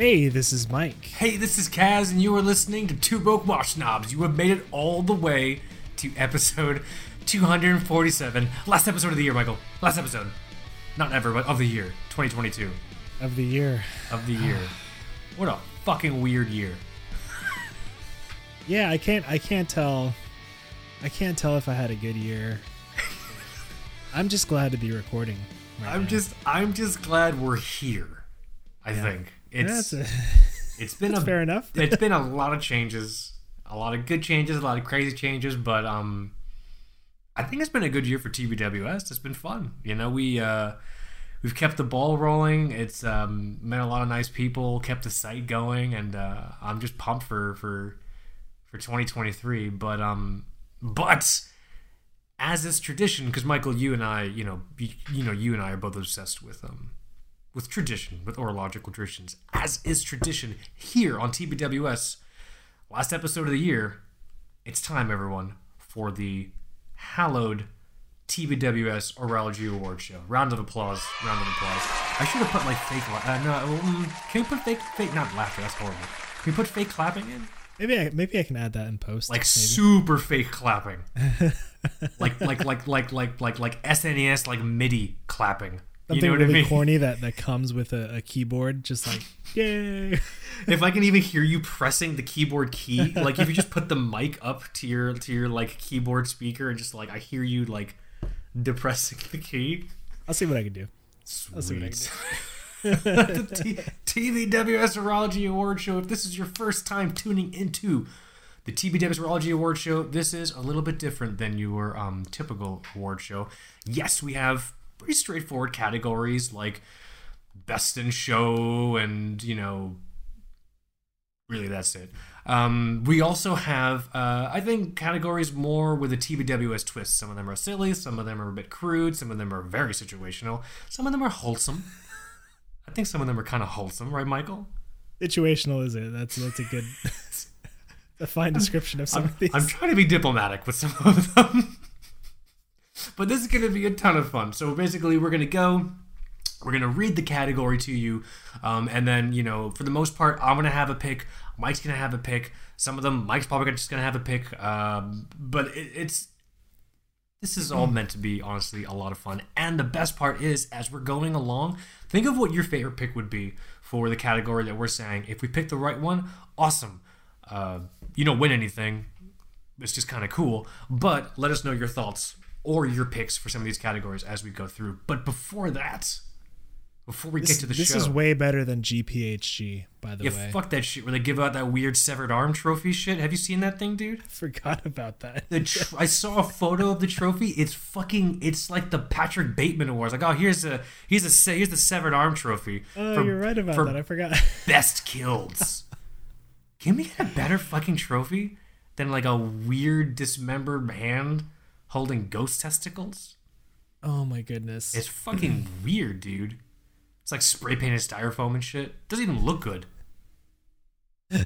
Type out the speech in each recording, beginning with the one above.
Hey, this is Mike. Hey, this is Kaz, and you are listening to Two Broke Watch Snobs. You have made it all the way to episode 247. Last episode of the year, Michael. Last episode. Not ever, but of the year. 2022. Of the year. Of the year. what a fucking weird year. Yeah, I can't I can't tell I can't tell if I had a good year. I'm just glad to be recording. right I'm now. just I'm just glad we're here. I think. Yeah, It's that's a, it's been a fair enough. it's been a lot of changes, a lot of good changes, a lot of crazy changes, but um, I think it's been a good year for TBWS. It's been fun. You know, we uh, we've kept the ball rolling. It's um, met a lot of nice people, kept the site going, and uh, I'm just pumped for for for 2023. But um, but as is tradition, because Michael, you and I, you know, you, you know, you and I are both obsessed with um with tradition, with orological traditions, as is tradition here on TBWS. Last episode of the year, it's time, everyone, for the hallowed TBWS Orology Award Show. Round of applause. Round of applause. I should have put like fake. La- uh, no, um, can we put fake, fake, not laughter? That's horrible. Can we put fake clapping in? Maybe I maybe I can add that in post. Like maybe. super fake clapping. like like like like like like like SNES like MIDI clapping. Something you know really I mean? corny that that comes with a, a keyboard, just like yay. if I can even hear you pressing the keyboard key, like if you just put the mic up to your to your like keyboard speaker and just like I hear you like depressing the key. I'll see what I can do. I'll see what I can Sweet. the T- TBWS Urology Award Show. If this is your first time tuning into the TBWS Urology Award Show, this is a little bit different than your um, typical award show. Yes, we have pretty straightforward categories like best in show and you know really that's it. Um, we also have uh, i think categories more with a tbws twist. Some of them are silly some of them are a bit crude some of them are very situational some of them are wholesome. I think some of them are kind of wholesome right michael? Situational is it? That's that's a good a fine description of some I'm, of these. I'm trying to be diplomatic with some of them but this is going to be a ton of fun. So basically we're going to go we're going to read the category to you um, and then you know for the most part i'm going to have a pick mike's going to have a pick some of them mike's probably just going to have a pick um, but it, it's this is all meant to be honestly a lot of fun. And the best part is as we're going along think of what your favorite pick would be for the category that we're saying. If we pick the right one awesome. Uh, you don't win anything. It's just kind of cool. But let us know your thoughts or your picks for some of these categories as we go through. But before that, before we this, get to the this show, this is way better than GPHG, by the yeah, way. fuck that shit where they give out that weird severed arm trophy shit. Have you seen that thing, dude? I Forgot about that. The tr- I saw a photo of the trophy. It's fucking. It's like the Patrick Bateman Awards. Like, oh, here's a here's a se- here's the severed arm trophy. Oh, for you're right about that. I forgot. best kills. Can we get a better fucking trophy than like a weird dismembered hand holding ghost testicles? Oh my goodness. It's fucking weird, dude. It's like spray painted styrofoam and shit. Doesn't even look good.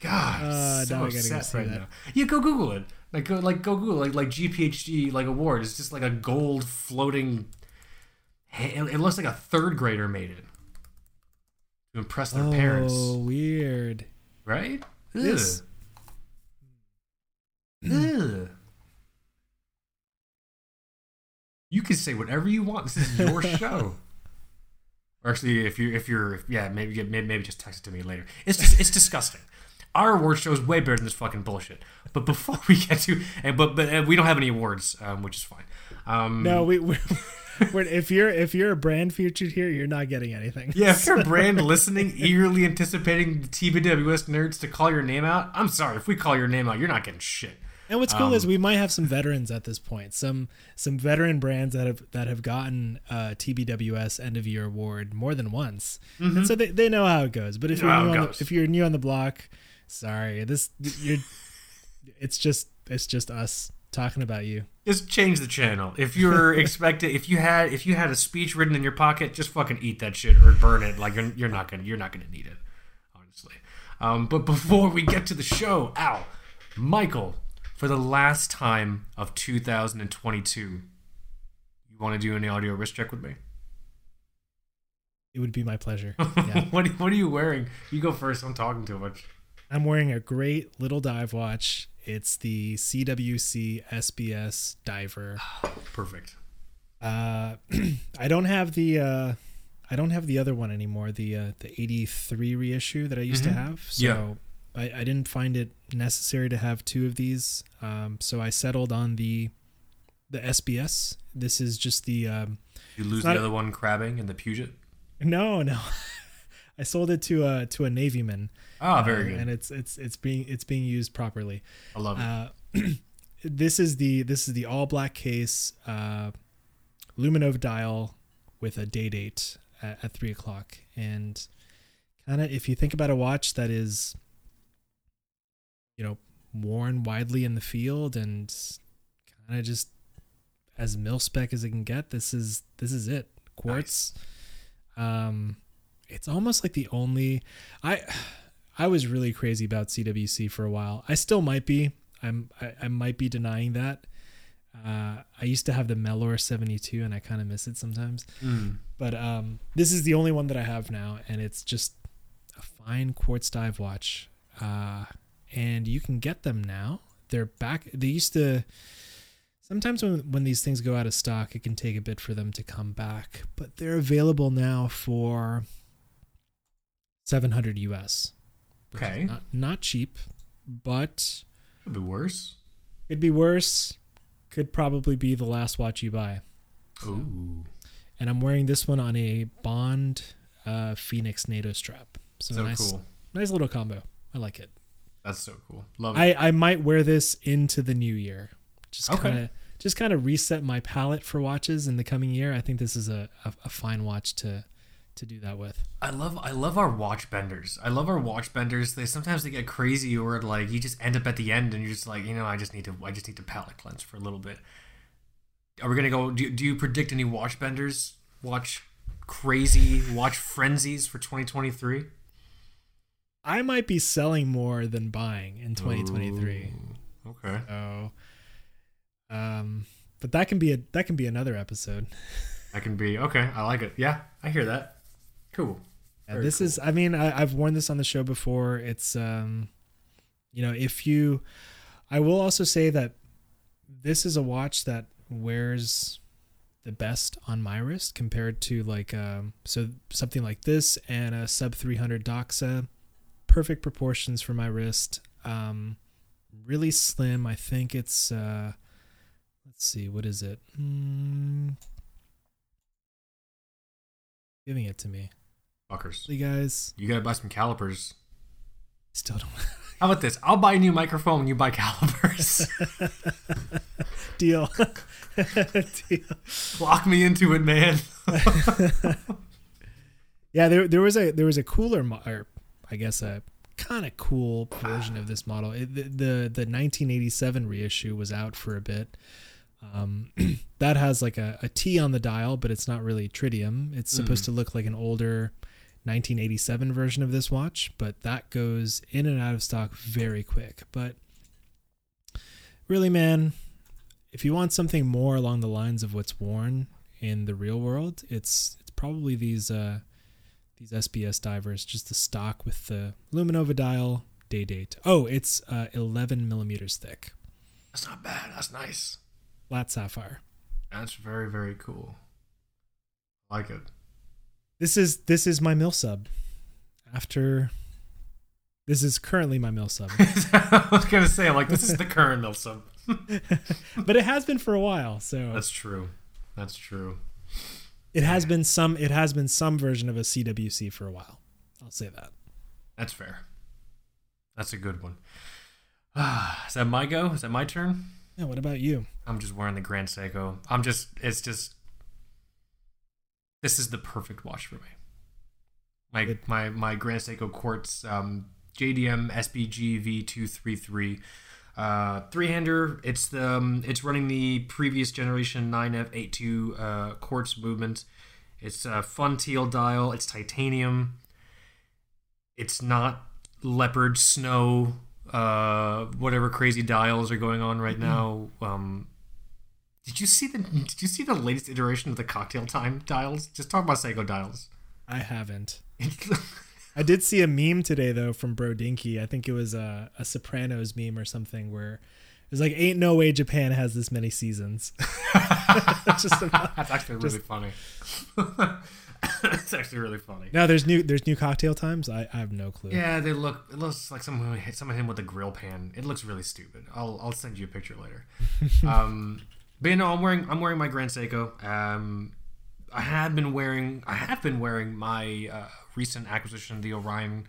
God, Uh, so gotta go right that. now. Yeah, go Google it. Like go like go Google like like GPHG like award. It's just like a gold floating. It it looks like a third grader made it to impress their oh, parents, Oh, weird. right? This- Ugh. Ugh. You can say whatever you want. This is your show. Or actually, if you're, if you're, if, yeah, maybe, maybe, just text it to me later. It's just, it's disgusting. Our award show is way better than this fucking bullshit. But before we get to, and but but we don't have any awards, um, which is fine. Um, No, we, we we're, if you're if you're a brand featured here, you're not getting anything. Yeah, if you're a brand listening, eagerly anticipating the TBWS nerds to call your name out, I'm sorry. If we call your name out, you're not getting shit. And what's cool Um, is we might have some veterans at this point, some some veteran brands that have that have gotten uh, TBWS end of year award more than once, and so they, they know how it goes. But if you're new on the, if you're new on the block, sorry, this you're it's just it's just us talking about you. Just change the channel. If you're expected, if you had, if you had a speech written in your pocket, just fucking eat that shit or burn it. Like you're, you're not gonna, you're not gonna need it, honestly. Um, but before we get to the show, ow, Michael, for the last time of 2022, you want to do an audio wrist check with me? It would be my pleasure. Yeah. what What are you wearing? You go first. I'm talking too much. I'm wearing a great little dive watch. It's the CWC SBS Diver. Perfect. Uh, I don't have the uh, I don't have the other one anymore. The uh, the '83 reissue that I used Mhm. to have. So Yeah. I, I didn't find it necessary to have two of these. Um, so I settled on the the SBS. This is just the um, You lose the a- other one crabbing in the Puget. no no. I sold it to a to a navyman. Ah, very uh, good. And it's it's it's being it's being used properly. I love it. Uh, this is the this is the all black case, uh, Luminova dial with a day date at, at three o'clock, and kind of if you think about a watch that is, you know, worn widely in the field and kind of just as mil spec as it can get, this is this is it. Quartz. Um, it's almost like the only I. I was really crazy about CWC for a while. I still might be. I'm. I, I might be denying that. Uh, I used to have the Melor 72, and I kind of miss it sometimes. Mm. But um, this is the only one that I have now, and it's just a fine quartz dive watch. Uh, and you can get them now. They're back. They used to. Sometimes when when these things go out of stock, it can take a bit for them to come back. But they're available now for 700 US. Okay. Not, not cheap, but Could be worse. could be worse. Could probably be the last watch you buy. Ooh. And I'm wearing this one on a Bond uh, Phoenix NATO strap. So, So nice, cool. nice little combo. I like it. That's so cool. Love it. I, I might wear this into the new year. Just Okay. kind of just kind of reset my palette for watches in the coming year. I think this is a, a, a fine watch to to do that with. I love I love our watch benders. I love our watch benders. They sometimes they get crazy or like you just end up at the end and you're just like, you know, I just need to I just need to palette cleanse for a little bit. Are we gonna go do, do you predict any watch benders? Watch crazy watch frenzies for 2023? I might be selling more than buying in 2023. Ooh, Okay. So, um, but that can be a that can be another episode. That can be okay. I like it. Yeah, I hear that. Cool. Yeah, this cool. is i mean I, i've worn this on the show before it's um you know if you i will also say that this is a watch that wears the best on my wrist compared to like um so something like this and a sub 300 doxa perfect proportions for my wrist um really slim i think it's uh let's see what is it mm, giving it to me Fuckers. you guys You gotta buy some calipers. still don't How about this? I'll buy a new microphone when you buy calipers. deal. deal. Lock me into it, man. Yeah, there there was a there was a cooler, or I guess a kind of cool version of this model. It, the, the the 1987 reissue was out for a bit. Um, that has like a, a T on the dial, but it's not really tritium. It's supposed Mm. to look like an older 1987 version of this watch, but that goes in and out of stock very quick. But really, man, if you want something more along the lines of what's worn in the real world, it's it's probably these uh these SBS divers, just the stock with the Luminova dial day date. Oh, it's uh 11 millimeters thick, That's not bad. That's nice. flat sapphire. That's very, very cool. I like it. This is this is my mill sub. After this is currently my mill sub, I was gonna say, I'm like, this is the current mill Milsub. but it has been for a while. So That's true. That's true. It has been some it has been some version of a CWC for a while. I'll say that. That's fair. That's a good one. Is that my go? Is that my turn? Yeah. What about you? I'm just wearing the Grand Seiko. I'm just, it's just, this is the perfect watch for me. My Good. my my Grand Seiko Quartz um, JDM SBG V233 uh, three hander. It's the um, it's running the previous generation 9F82 uh, quartz movement. It's a fun teal dial. It's titanium. It's not leopard snow. Uh, whatever crazy dials are going on right now. Um, did you see the Did you see the latest iteration of the cocktail time dials? Just talk about Seiko dials. I haven't. I did see a meme today though from Brodinkee. I think it was a, a Sopranos meme or something where it's like, "Ain't no way Japan has this many seasons." just about, That's actually really just, funny. That's actually really funny. Now there's new there's new cocktail times. I, I have no clue. Yeah, they look. It looks like someone hit someone hit him with a grill pan. It looks really stupid. I'll I'll send you a picture later. um, but you know, I'm wearing I'm wearing my Grand Seiko. Um, I have been wearing I have been wearing my uh, recent acquisition, the Orion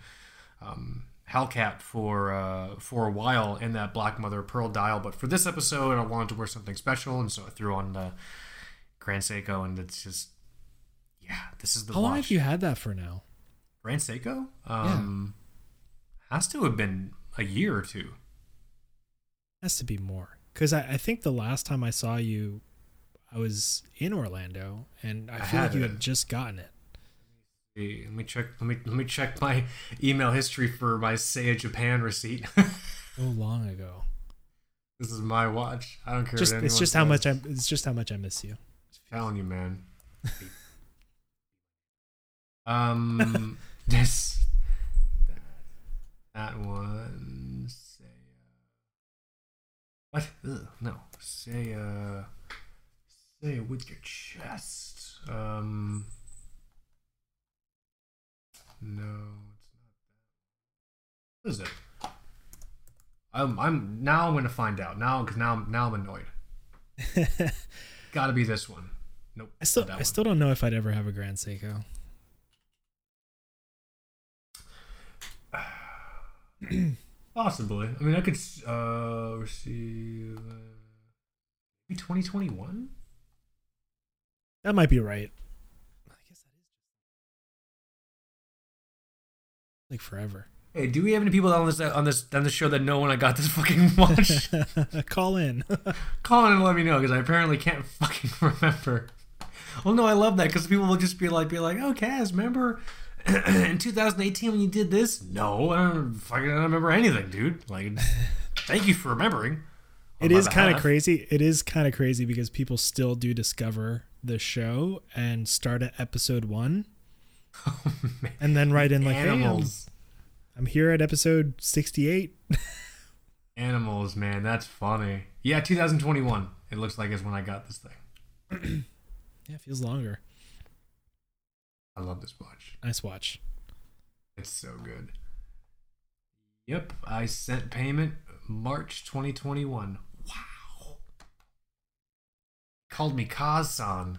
um, Hellcat, for uh, for a while in that black mother pearl dial. But for this episode, I wanted to wear something special, and so I threw on the Grand Seiko, and it's just yeah, this is the. How watch. long have you had that for now? Grand Seiko, um, yeah. has to have been a year or two. Has to be more because I, I think the last time I saw you I was in Orlando, and I, I feel like you had just gotten it. Let me check. Let me let me check my email history for my Seiya Japan receipt. so long ago. This is my watch. I don't care. Just, it's just says. how much I. It's just how much I miss you. I'm telling you, man. um, this that, that one. Seiya. What? Ugh, no, Seiya. Say with your chest. Um. No, it's not that. What is it? I'm. I'm now. I'm gonna find out now because now. Now I'm annoyed. Got to be this one. Nope. I still. I one. still don't know if I'd ever have a Grand Seiko. Possibly. I mean, I could uh receive uh, maybe 2021. That might be right. Like forever. Hey, do we have any people on this on this on the show that know when I got this fucking watch? Call in. Call in and let me know because I apparently can't fucking remember. Well, no, I love that because people will just be like, be like, "Oh, Kaz, remember in 2018 when you did this?" No, I don't fucking I don't remember anything, dude. Like, thank you for remembering. It is kind of crazy. It is kind of crazy because people still do discover the show and start at episode one, oh, and then write in like, Animals. "Hey, I'm, I'm here at episode 68." Animals, man, that's funny. Yeah, 2021. It looks like is when I got this thing. yeah, feels longer. I love this watch. Nice watch. It's so good. Yep, I sent payment March 2021 Wow. called me Kazan.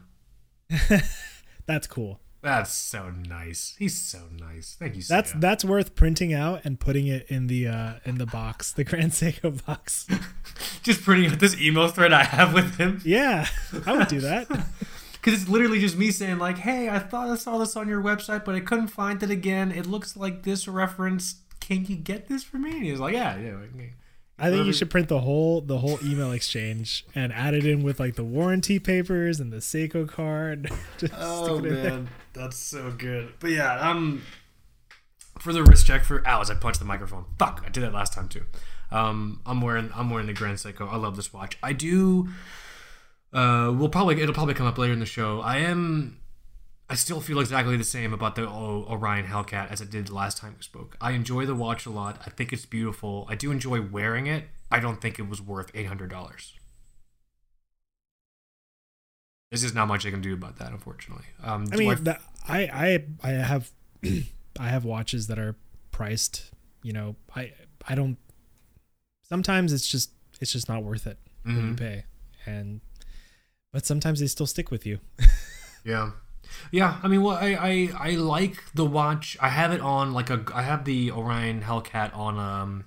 that's cool. That's so nice. He's so nice. Thank you. So much. That's that's worth printing out and putting it in the uh in the box, the Grand Seiko box. just printing out this email thread I have with him. Yeah, I would do that. Because it's literally just me saying like, "Hey, I thought I saw this on your website, but I couldn't find it again. It looks like this reference. Can you get this for me?" And he was like, "Yeah, yeah." I think you should print the whole the whole email exchange and add it in with like the warranty papers and the Seiko card. oh man, that's so good. But yeah, um, for the wrist check for ow, as I punched the microphone. Fuck, I did that last time too. Um, I'm wearing I'm wearing the Grand Seiko. I love this watch. I do. Uh, we'll probably it'll probably come up later in the show. I am I still feel exactly the same about the Orion Hellcat as I did the last time we spoke. I enjoy the watch a lot. I think it's beautiful. I do enjoy wearing it. I don't think it was worth eight hundred dollars. There's just not much I can do about that, unfortunately. Um, I mean, I, the, I, I I have I have watches that are priced. You know, I I don't. Sometimes it's just it's just not worth it mm-hmm. when you mm-hmm. pay, and but sometimes they still stick with you. yeah. Yeah, I mean, well, I, I I like the watch. I have it on like a. I have the Orion Hellcat on um.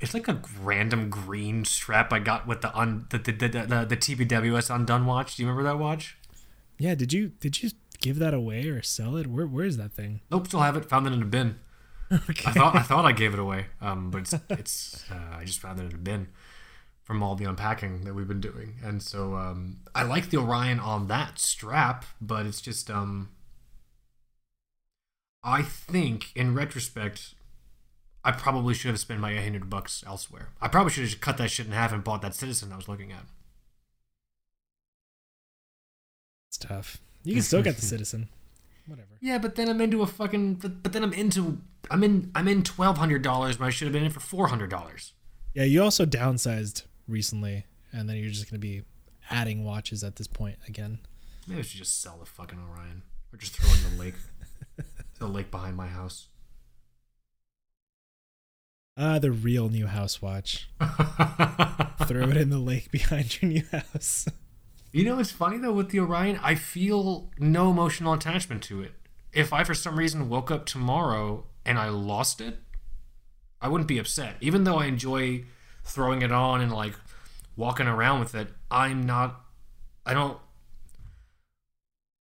It's like a random green strap I got with the un the the the, the, the TBWS undone watch. Do you remember that watch? Yeah. Did you did you give that away or sell it? Where where is that thing? Nope, still have it. Found it in a bin. Okay. I thought I thought I gave it away. Um, but it's it's uh, I just found it in a bin from all the unpacking that we've been doing. And so um, I like the Orion on that strap, but it's just um I think in retrospect I probably should have spent my 800 bucks elsewhere. I probably should have just cut that shit in half and bought that Citizen I was looking at. It's tough. You can still get the Citizen. whatever. Yeah, but then I'm into a fucking. But, but then I'm into. I'm in. I'm in twelve hundred dollars, but I should have been in for four hundred dollars. Yeah, you also downsized recently, and then you're just gonna be adding watches at this point again. Maybe I should just sell the fucking Orion, or just throw in the lake. the lake behind my house. Ah, the real new house watch. Throw it in the lake behind your new house. You know, it's funny though with the Orion, I feel no emotional attachment to it. If I for some reason woke up tomorrow and I lost it, I wouldn't be upset. Even though I enjoy throwing it on and like walking around with it, I'm not I don't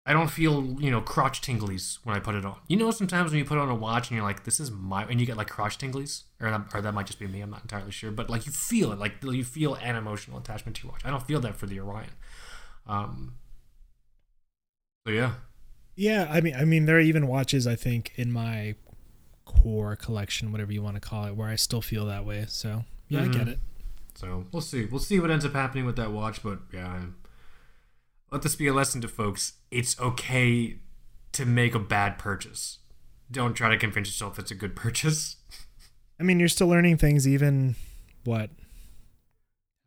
I don't feel, you know, crotch tinglies when I put it on. You know, sometimes when you put on a watch and you're like, this is my, and you get like crotch tinglies, or, or that might just be me, I'm not entirely sure, but like you feel it, like you feel an emotional attachment to your watch. I don't feel that for the Orion. Um, so yeah. Yeah, I mean, I mean, there are even watches I think in my core collection, whatever you want to call it, where I still feel that way. So yeah, mm-hmm. I get it. So we'll see. We'll see what ends up happening with that watch, but yeah, let this be a lesson to folks. It's okay to make a bad purchase. Don't try to convince yourself it's a good purchase. I mean, you're still learning things, even what?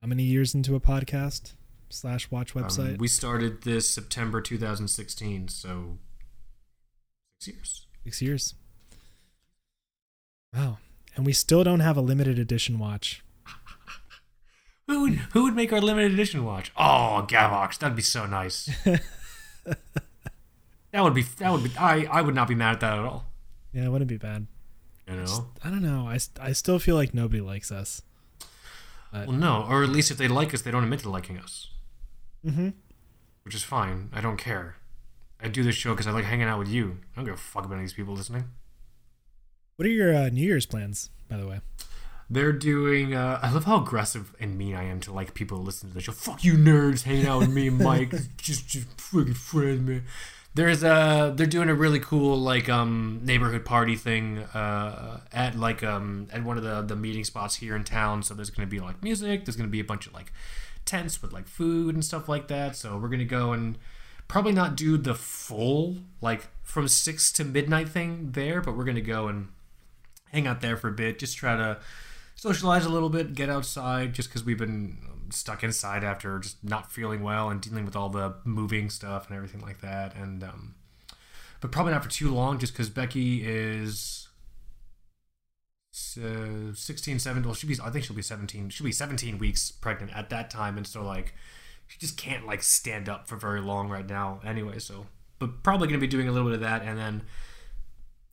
How many years into a podcast slash watch um, website? Um, we started this September 2016, so six years. Six years. Wow. And we still don't have a limited edition watch. Who would who would make our limited edition watch? Oh, Gavox, that'd be so nice. that would be that would be I I would not be mad at that at all. Yeah, it wouldn't be bad. You know, I, just, I don't know. I, I still feel like nobody likes us. But, well, no, or at least if they like us, they don't admit to liking us. Mm-hmm. Which is fine. I don't care. I do this show because I like hanging out with you. I don't give a fuck about any of these people listening. What are your uh, New Year's plans, by the way? They're doing. Uh, I love how aggressive and mean I am to like people who listen to the show. Fuck you, nerds, hanging out with me and Mike, just just freaking friends, man. There's a. They're doing a really cool like um neighborhood party thing uh at like um at one of the the meeting spots here in town. So there's gonna be like music. There's gonna be a bunch of like tents with like food and stuff like that. So we're gonna go and probably not do the full like from six to midnight thing there, but we're gonna go and hang out there for a bit. Just try to socialize a little bit, get outside, just because we've been um, stuck inside after just not feeling well and dealing with all the moving stuff and everything like that. And um, but probably not for too long, just because Becky is uh, 16, 17. Well, she be I think she'll be 17. She'll be 17 weeks pregnant at that time, and so like she just can't like stand up for very long right now. Anyway, so but probably gonna be doing a little bit of that, and then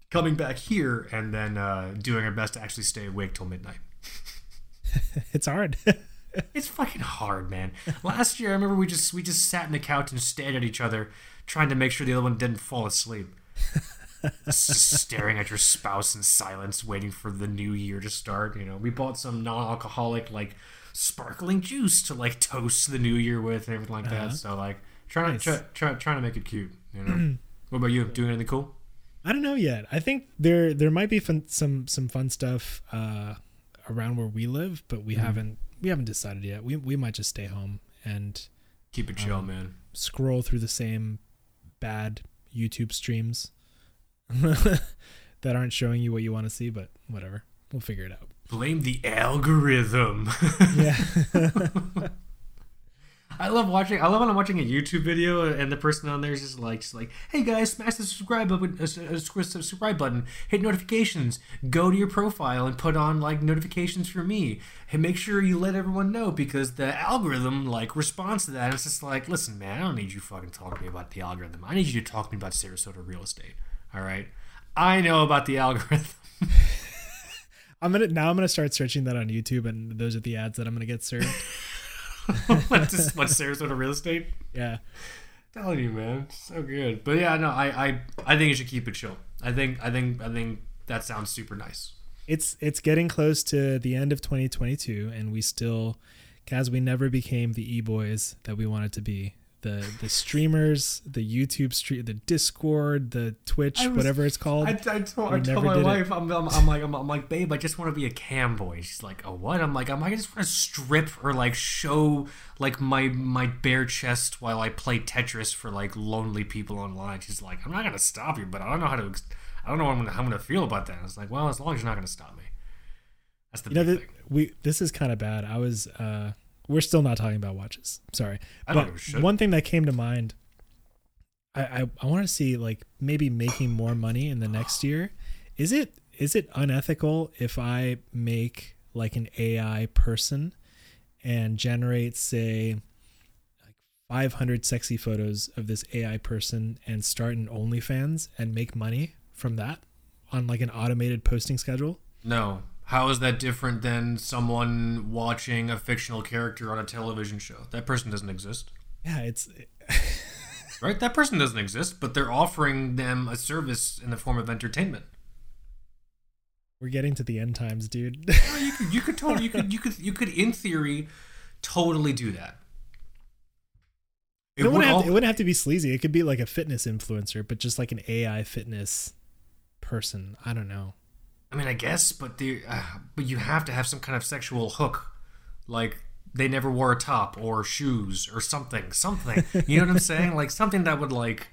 coming back here and then uh, doing our best to actually stay awake till midnight. it's hard. it's fucking hard, man. Last year, I remember we just we just sat in the couch and stared at each other, trying to make sure the other one didn't fall asleep. staring at your spouse in silence, waiting for the new year to start. You know, we bought some non-alcoholic like sparkling juice to like toast the new year with and everything like uh-huh. that. So like trying nice. to try, try, trying to make it cute. You know. what about you? Doing anything cool? I don't know yet. I think there there might be fun, some some fun stuff. Uh, around where we live, but we mm-hmm. haven't we haven't decided yet. We we might just stay home and keep it chill, um, man. Scroll through the same bad YouTube streams that aren't showing you what you want to see, but whatever. We'll figure it out. Blame the algorithm. yeah. I love watching. I love when I'm watching a YouTube video and the person on there is just like, just like, "Hey guys, smash the subscribe button, uh, uh subscribe button, hit notifications, go to your profile and put on like notifications for me, and make sure you let everyone know because the algorithm like responds to that. It's just like, listen, man, I don't need you fucking talking to me about the algorithm. I need you to talk to me about Sarasota real estate. All right, I know about the algorithm." I'm gonna now. I'm gonna start searching that on YouTube, and those are the ads that I'm gonna get served. what, just, what Sarasota real estate? Yeah. Telling you, man, so good. But yeah, no, I, I, I think you should keep it chill. I think, I think, I think that sounds super nice. It's it's getting close to the end of 2022, and we still, Kaz, we never became the e boys that we wanted to be. The the streamers, the YouTube stream, the Discord, the Twitch, was- whatever it's called. I, I told, I told my it. wife, I'm, I'm, I'm like, I'm, I'm like, babe, I just want to be a cam boy. She's like, oh, what? I'm like, I'm like, I just want to strip or like show like my my bare chest while I play Tetris for like lonely people online. She's like, I'm not gonna stop you, but I don't know how to, I don't know how I'm gonna, how I'm gonna feel about that. I was like, well, as long as you're not gonna stop me. That's the you know thing. we this is kind of bad. I was uh we're still not talking about watches. Sorry. But give a shit. one thing that came to mind I I, I want to see like maybe making more money in the next year. Is it is it unethical if I make like an AI person and generate say like 500 sexy photos of this AI person and start an OnlyFans and make money from that on like an automated posting schedule? No. How is that different than someone watching a fictional character on a television show? That person doesn't exist. Yeah, it's Right? That person doesn't exist, but they're offering them a service in the form of entertainment. we're getting to the end times, dude. You could, you could totally, you could, you could, you could, in theory, totally do that. It, would wouldn't have all- to, it wouldn't have to be sleazy. It could be like a fitness influencer, but just like an AI fitness person. I don't know. I mean, I guess, but the, uh, but you have to have some kind of sexual hook, like they never wore a top or shoes or something, something. You know what I'm saying? Like something that would like.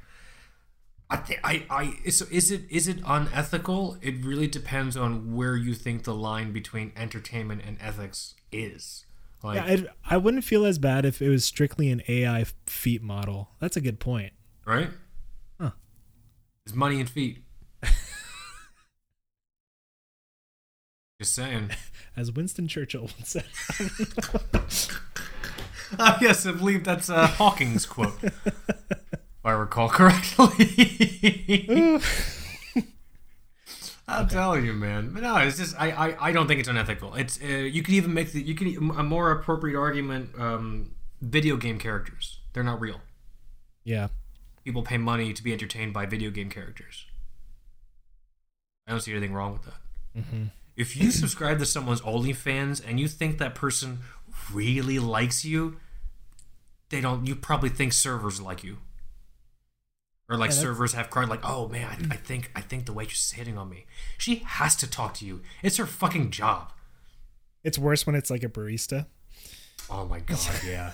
I think I I so is it is it unethical? It really depends on where you think the line between entertainment and ethics is. Like, Yeah, I'd, I wouldn't feel as bad if it was strictly an AI feet model. That's a good point. right? Huh. It's money and feet. Just saying. As Winston Churchill once said. Ah, yes, I believe that's a Hawking's quote, if I recall correctly. I'm telling you, man. But no, it's just I, I, I don't think it's unethical. It's uh, you could even make the you could a more appropriate argument. Um, video game characters, they're not real. yeah. People pay money to be entertained by video game characters. I don't see anything wrong with that. hmm If you subscribe to someone's OnlyFans and you think that person really likes you, they don't. You probably think servers like you, or like Yeah, servers have card like, oh man, I, I think I think the waitress is hitting on me. She has to talk to you. It's her fucking job. It's worse when it's like a barista. Oh my god, yeah.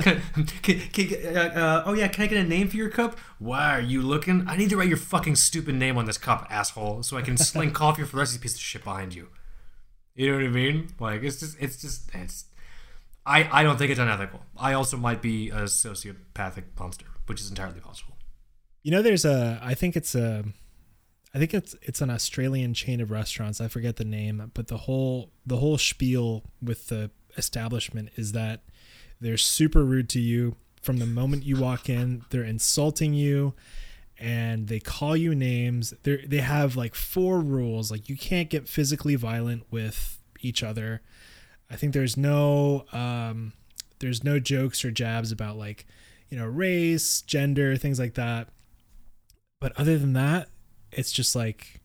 Can, can, can, uh, uh, oh yeah, can I get a name for your cup? Why are you looking? I need to write your fucking stupid name on this cup, asshole, so I can sling coffee for the rest of the piece of shit behind you. You know what I mean? Like it's just, it's just, it's. I I don't think it's unethical. I also might be a sociopathic monster, which is entirely possible. You know, there's a. I think it's a. I think it's it's an Australian chain of restaurants. I forget the name, but the whole the whole spiel with the establishment is that they're super rude to you from the moment you walk in. They're insulting you, and they call you names. They they have like four rules. Like you can't get physically violent with each other. I think there's no um, there's no jokes or jabs about like you know race, gender, things like that. But other than that, it's just like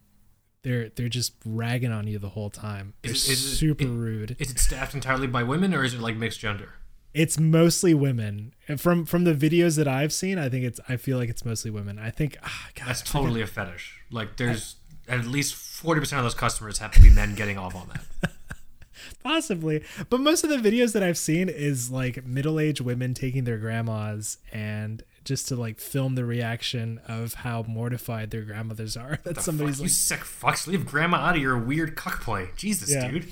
they're they're just ragging on you the whole time. They're Is is super it- rude. Is it staffed entirely by women, or is it like mixed gender? It's mostly women. And from from the videos that I've seen, I think it's I feel like it's mostly women. I think ah, God, That's I totally a fetish. Like there's at least forty percent of those customers have to be men getting off on that. possibly. But most of the videos that I've seen is like middle-aged women taking their grandmas and just to like film the reaction of how mortified their grandmothers are that The somebody's fuck, like you sick fucks, leave grandma out of your weird cuck play. Jesus, Yeah. dude.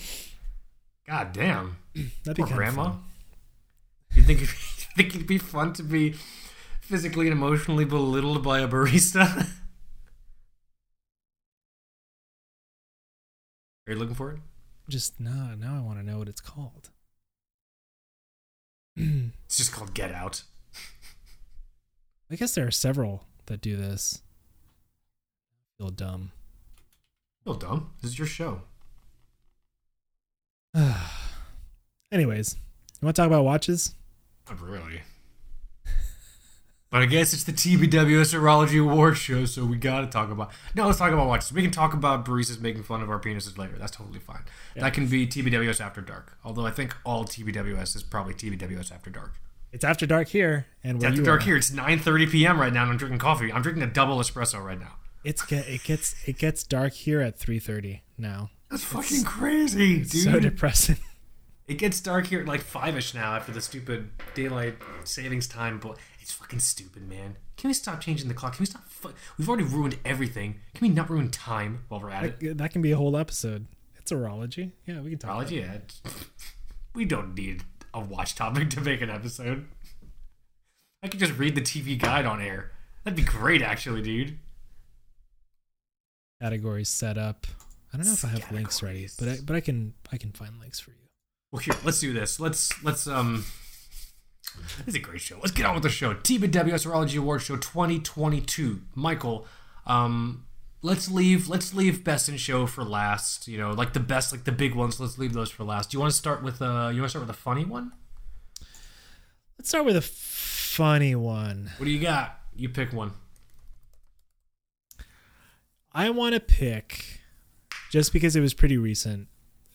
God damn. that'd be Poor grandma. of fun. You think it'd, you think it'd be fun to be physically and emotionally belittled by a barista? Are you looking for it? Just now, now I want to know what it's called. It's just called Get Out. I guess there are several that do this. Feel dumb. Feel dumb. This is your show. Anyways, you want to talk about watches? Not really. But I guess it's the TBWS Urology Award show, so we gotta talk about. No, let's talk about watches. We can talk about baristas making fun of our penises later. That's totally fine. Yeah. That can be TBWS After Dark. Although I think all TBWS is probably TBWS After Dark. It's after dark here, and It's after dark are, here. It's 9:30 p.m. right now, and I'm drinking coffee. I'm drinking a double espresso right now. It's get it gets it gets dark here at three thirty now. That's fucking crazy, dude. So depressing. It gets dark here at like five ish now after the stupid daylight savings time. But it's fucking stupid, man. Can we stop changing the clock? Can we stop? Fu- We've already ruined everything. Can we not ruin time while we're at it? That, that can be a whole episode. It's urology. Yeah, we can talk. about Technology, yeah. We don't need a watch topic to make an episode. I could just read the TV guide on air. That'd be great, actually, dude. Categories set up. I don't know if I have links ready, but I but I can I can find links for you. Well, here, let's do this. Let's let's um. This is a great show. Let's get on with the show. TBWS Urology Award Show 2022. Michael, um, let's leave let's leave best in show for last. You know, like the best, like the big ones. Let's leave those for last. Do you want to start with uh? You want to start with a funny one? Let's start with a funny one. What do you got? You pick one. I want to pick just because it was pretty recent.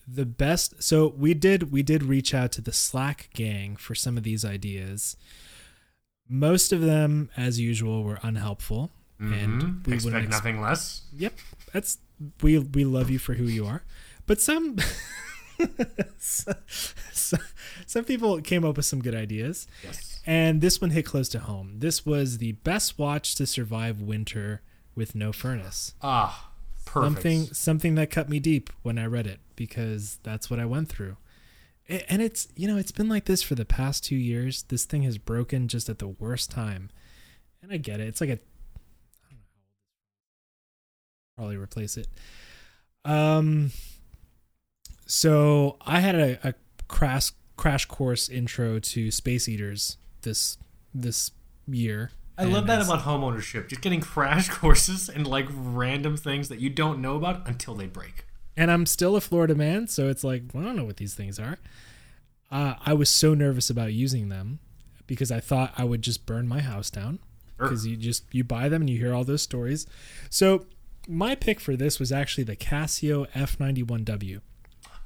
The best so we did we did reach out to the Slack gang for some of these ideas. Most of them as usual were unhelpful and Mhm. we expect wouldn't nothing less. Yep. That's we we love you for who you are. But some some, some people came up with some good ideas. Yes. And this one hit close to home. This was the best watch to survive winter with no furnace. Ah, perfect. Something something that cut me deep when I read it because that's what I went through. And it's you know it's been like this for the past two years. This thing has broken just at the worst time, and I get it. It's like a I don't know how old this probably replace it. Um. So I had a, a crash crash course intro to space heaters this this year. I love that about homeownership. Just getting crash courses and like random things that you don't know about until they break. And I'm still a Florida man, so it's like well, I don't know what these things are. Uh, I was so nervous about using them because I thought I would just burn my house down Sure. because you just you buy them and you hear all those stories. So my pick for this was actually the Casio F91W.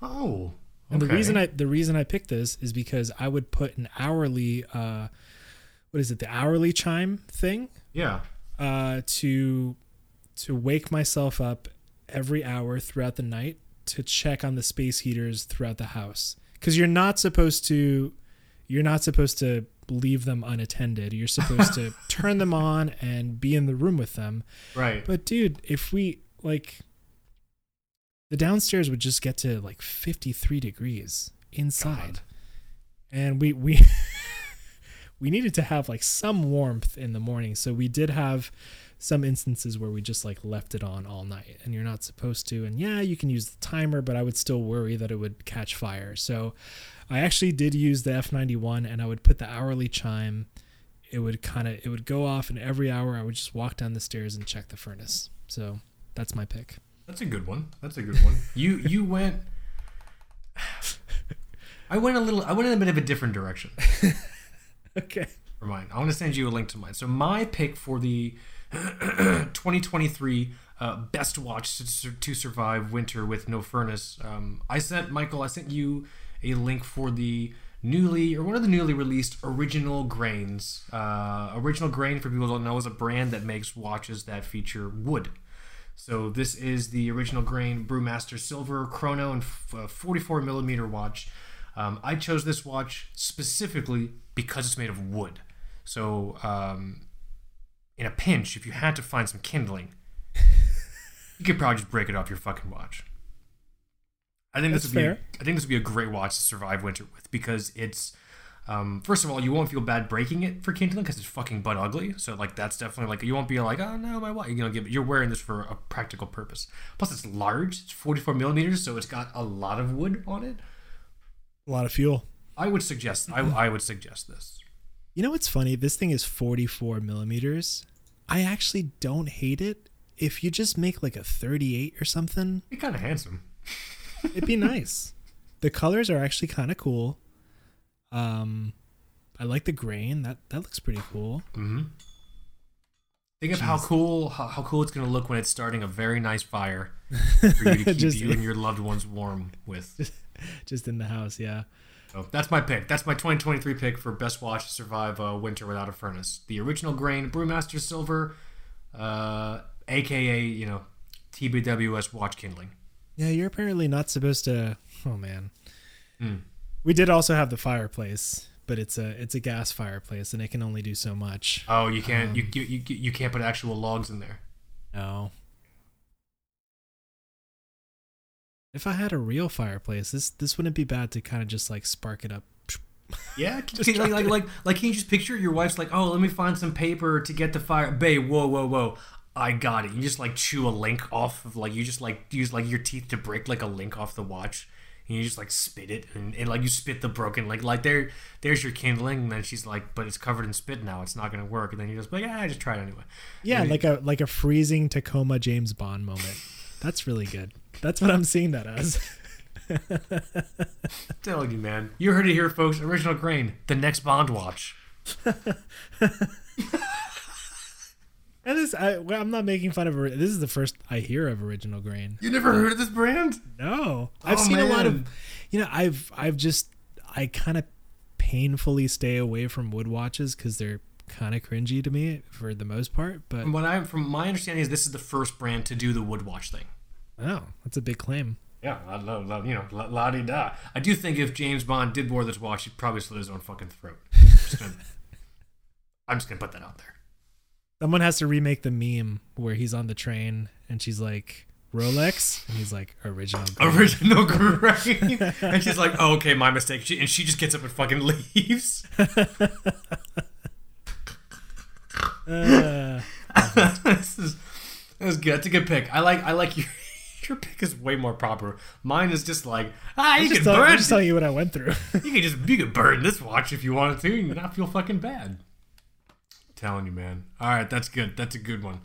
Oh. And the reason I the reason I picked this is because I would put an hourly uh what is it the hourly chime thing Yeah. uh to to wake myself up every hour throughout the night to check on the space heaters throughout the house cuz you're not supposed to you're not supposed to leave them unattended you're supposed to turn them on and be in the room with them Right. but dude, if we like the downstairs would just get to like 53 degrees inside. God. And we we we needed to have like some warmth in the morning. So we did have some instances where we just like left it on all night and you're not supposed to. And yeah, you can use the timer, but I would still worry that it would catch fire. So I actually did use the F91 and I would put the hourly chime it would kind of it would go off and every hour i would just walk down the stairs and check the furnace so that's my pick That's a good one. That's a good one. you you went. I went a little. I went in a bit of a different direction okay for mine. I want to send you a link to mine. So my pick for the 2023 uh, best watch to, to survive winter with no furnace. Um, I sent Michael. I sent you a link for the newly or one of the newly released original grains. Uh, original grain for people who don't know is a brand that makes watches that feature wood. So this is the original grain Brewmaster Silver Chrono and f- uh, 44 millimeter watch. Um, I chose this watch specifically because it's made of wood. So um, in a pinch, if you had to find some kindling, you could probably just break it off your fucking watch. I think this That's would be I think this would be a great watch to survive winter with because it's. Um, first of all, you won't feel bad breaking it for kindling because it's fucking butt ugly. So like that's definitely like you won't be like oh no my watch you know give you're wearing this for a practical purpose. Plus it's large. It's 44 millimeters, so it's got a lot of wood on it. a lot of fuel I would suggest. I, I would suggest this. You know what's funny? This thing is 44 millimeters. I actually don't hate it. If you just make like a 38 or something Be kind of handsome. it'd be nice. The colors are actually kind of cool. Um i like the grain. That that looks pretty cool. Mm-hmm. Think of how cool how, how cool it's gonna look when it's starting a very nice fire for you to keep Just- you and your loved ones warm with. just in the house yeah So that's my pick. That's my 2023 pick for best watch to survive uh, winter without a furnace. The original grain Brewmaster Silver, uh, aka you know TBWS watch kindling. Yeah, you're apparently not supposed to. Oh man, Mm. we did also have the fireplace, but it's a it's a gas fireplace, and it can only do so much. Oh, you can't you, Um, you you you can't put actual logs in there. No. If I had a real fireplace, this this wouldn't be bad to kind of just like spark it up. Yeah, can, like, like like like can you just picture your wife's like, oh, let me find some paper to get the fire. Babe, whoa, whoa, whoa. I got it. You just like chew a link off of like you just like use like your teeth to break like a link off the watch. And you just like spit it and, and like you spit the broken like like there there's your kindling and then she's like but it's covered in spit now it's not gonna work and then you just like yeah I just try it anyway Yeah, Maybe- like a like a freezing Tacoma James Bond moment. That's really good. That's what I'm seeing that as. telling you man you heard it here folks original grain the next Bond watch And this, I, well, I'm not making fun of. This is the first I hear of original grain. you never heard of this brand No, I've Oh, seen a lot of. You know, I've I've just I kind of painfully stay away from wood watches because they're kind of cringy to me for the most part. But from what I'm from my understanding is this is the first brand to do the wood watch thing oh, that's a big claim. Yeah, I love, love you know, la di da. I do think if James Bond did wear this watch, he'd probably slit his own fucking throat. Just gonna- I'm just gonna put that out there. Someone has to remake the meme where he's on the train and she's like Rolex, and he's like original. grain." Original grain, and she's like, "Oh, okay, my mistake." She, and she just gets up and fucking leaves. Uh, this is this is good. That's a good pick. I like I like your your pick is way more proper. Mine is just like ah, you I'm can just, tell- I'm just telling you what I went through. You can just you can burn this watch if you wanted to, and not feel fucking bad. telling you, man. All right, that's good. That's a good one.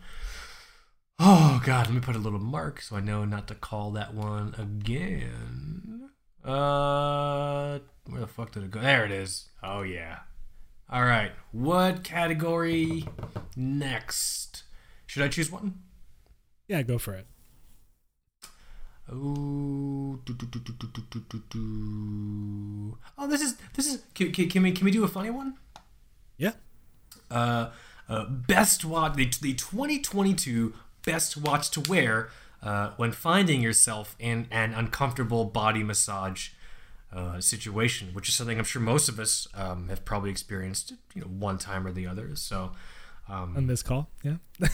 Oh god, let me put a little mark so I know not to call that one again. Uh, where the fuck did it go? There it is. Oh yeah. All right, what category next? Should I choose one? yeah, go for it. Oh, do, do, do, oh, this is this is. Can, can, can, we can we do a funny one? Yeah. Uh, uh best watch the the 2022 best watch to wear uh, when finding yourself in an uncomfortable body massage uh, situation, which is something I'm sure most of us um, have probably experienced, you know, one time or the other. So. Um, on this call, yeah.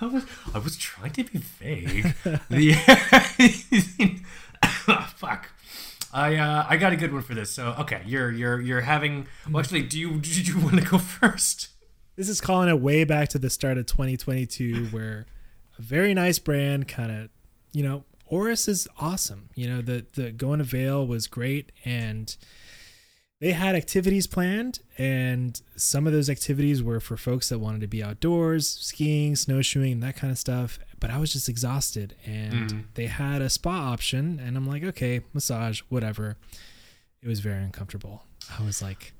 I was I was trying to be vague. the fuck. I uh, I got a good one for this. So okay, you're you're you're having. Well, actually, do you do you want to go first? This is calling it way back to the start of 2022, where a very nice brand kind of, you know, Oris is awesome. You know, the the Going to Vail was great, and they had activities planned, and some of those activities were for folks that wanted to be outdoors, skiing, snowshoeing, that kind of stuff. But I was just exhausted, and Mhm. they had a spa option, and I'm like, okay, massage, whatever. It was very uncomfortable. I was like,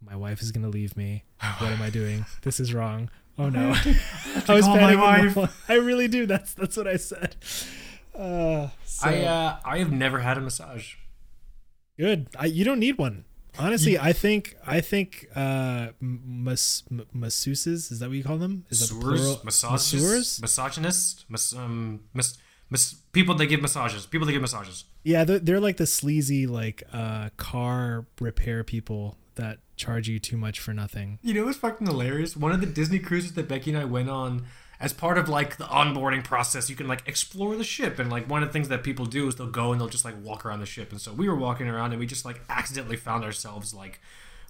my wife is gonna leave me. What am I doing? This is wrong. Oh no. I was my wife. I really do. That's that's what I said. Uh, so, I uh, I have never had a massage. good. I, you don't need one. Honestly, I think I think uh, mas, masseuses is that what you call them? Is that the plural? Masseurs, Masseurs? massagers, misogynists, mas, um, mas, mas, people that give massages, people that give massages. Yeah, they're, they're like the sleazy like uh, car repair people that charge you too much for nothing. You know what's fucking hilarious? One of the Disney cruises that Becky and I went on, as part of like the onboarding process, you can like explore the ship, and like one of the things that people do is they'll go and they'll just like walk around the ship. And so we were walking around, and we just like accidentally found ourselves like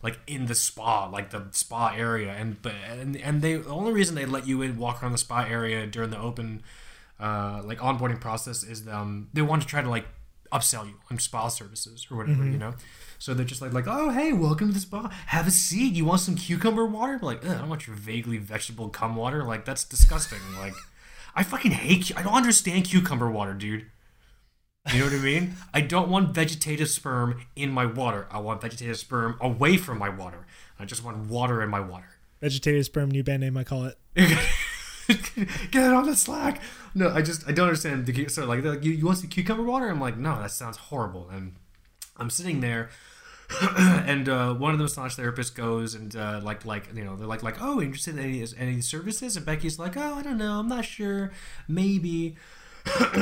like in the spa, like the spa area, and but and and they the only reason they let you in walk around the spa area during the open uh like onboarding process is um they want to try to like upsell you on spa services or whatever, you know. So they're just like, like, oh hey, welcome to this bar. Have a seat. You want some cucumber water? Like, Ugh, I don't want your vaguely vegetable cum water. Like, that's disgusting. like, I fucking hate. I don't understand cucumber water, dude. You know what I mean? I don't want vegetative sperm in my water. I want vegetative sperm away from my water. I just want water in my water. Vegetative sperm, new band name, I call it. Get it on the Slack. No, I just I don't understand. The so like, like you, you want some cucumber water? I'm like, no, that sounds horrible. And I'm sitting there, and uh, one of the massage therapists goes and uh, like like you know they're like like oh interested in any any services? And Becky's like, oh I don't know, I'm not sure, maybe.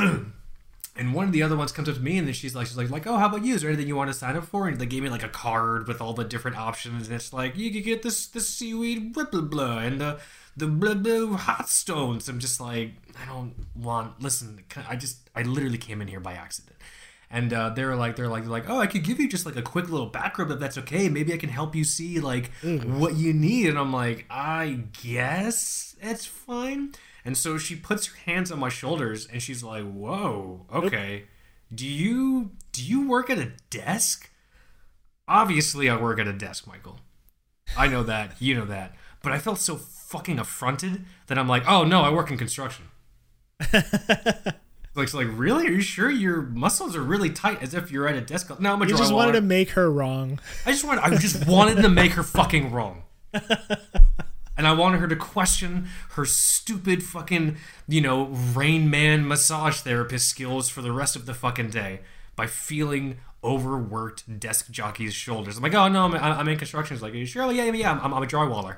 and one of the other ones comes up to me and then she's like she's like like oh how about you? Is there anything you want to sign up for? And they gave me like a card with all the different options. And it's like you could get this this seaweed blah blah blah and the the blah blah hot stones. I'm just like i don't want listen i just i literally came in here by accident and uh, they were like they're like they're like oh i could give you just like a quick little back rub if that's okay maybe i can help you see like what you need and i'm like i guess it's fine and so she puts her hands on my shoulders and she's like, "Whoa, okay. Do you do you work at a desk?" Obviously, I work at a desk, Michael. I know that. You know that. But I felt so fucking affronted that I'm like, "Oh no, I work in construction." like, like, really? Are you sure your muscles are really tight, as if you're at a desk? No, I'm a You just wanted to make her wrong. I just wanted. I just wanted to make her fucking wrong and I wanted her to question her stupid fucking, you know, Rain Man massage therapist skills for the rest of the fucking day by feeling overworked desk jockey's shoulders. I'm like, oh no, I'm, I'm in construction. She's like, are you sure? yeah, yeah, I'm, I'm a drywaller.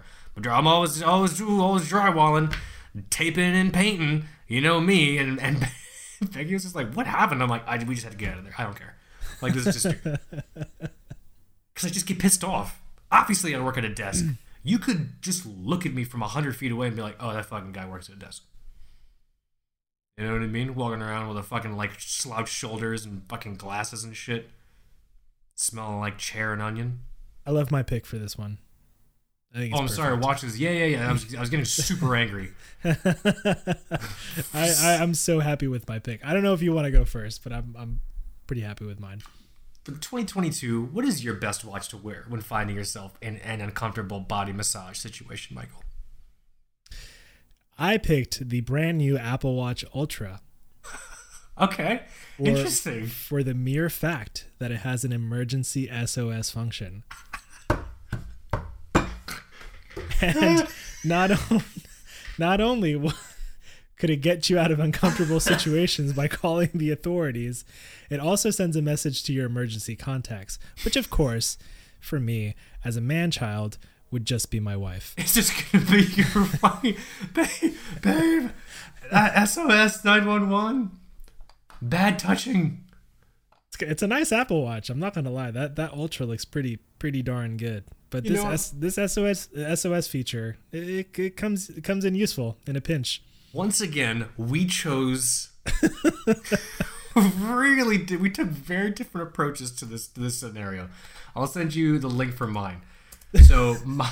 I'm always, always, always drywalling, taping and painting. You know me. And and Becky was just like, what happened? I'm like, I, we just had to get out of there. I don't care. Like this is just because I just get pissed off. Obviously, I work at a desk you could just look at me from 100 feet away and be like, oh, that fucking guy works at a desk. You know what I mean? Walking around with a fucking like slouched shoulders and fucking glasses and shit. Smelling like chair and onion. I love my pick for this one. Oh, I'm sorry. Watch this. Yeah, yeah, yeah. I was, I was getting super angry. I, I I'm so happy with my pick. I don't know if you want to go first, but I'm I'm pretty happy with mine for 2022, what is your best watch to wear when finding yourself in an uncomfortable body massage situation, Michael? I picked the brand new Apple Watch Ultra. okay. Interesting. For the mere fact that it has an emergency SOS function. And not, not only could it get you out of uncomfortable situations by calling the authorities? It also sends a message to your emergency contacts, which, of course, for me, as a man child, would just be my wife. It's just gonna be your fucking babe, babe. Uh, SOS nine one one. Bad touching. It's, it's a nice Apple Watch. I'm not gonna lie. That that Ultra looks pretty pretty darn good. But you this S, this SOS SOS feature it, it comes it comes in useful in a pinch once again, we chose really did we took very different approaches to this to this scenario. I'll send you the link for mine. So my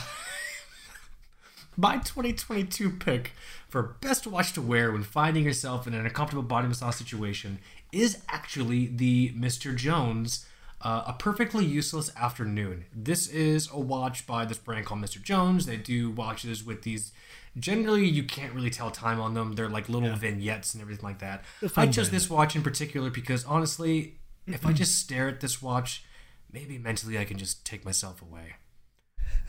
my 2022 pick for best watch to wear when finding yourself in an uncomfortable body massage situation is actually the Mr. Jones uh, a perfectly useless afternoon. This is a watch by this brand called Mr. Jones. They do watches with these generally you can't really tell time on them. They're like little yeah. vignettes and everything like that. I chose this watch in particular because honestly, if I just stare at this watch, maybe mentally I can just take myself away.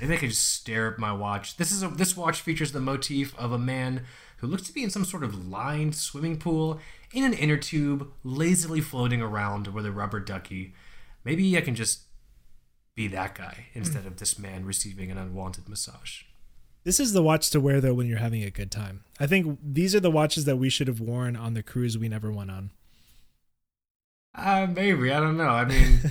Maybe I can just stare at my watch. This is a, this watch features the motif of a man who looks to be in some sort of lined swimming pool in an inner tube, lazily floating around with a rubber ducky. Maybe I can just be that guy instead of this man receiving an unwanted massage. This is the watch to wear though when you're having a good time. I think these are the watches that we should have worn on the cruise we never went on. Uh, maybe I don't know. I mean, I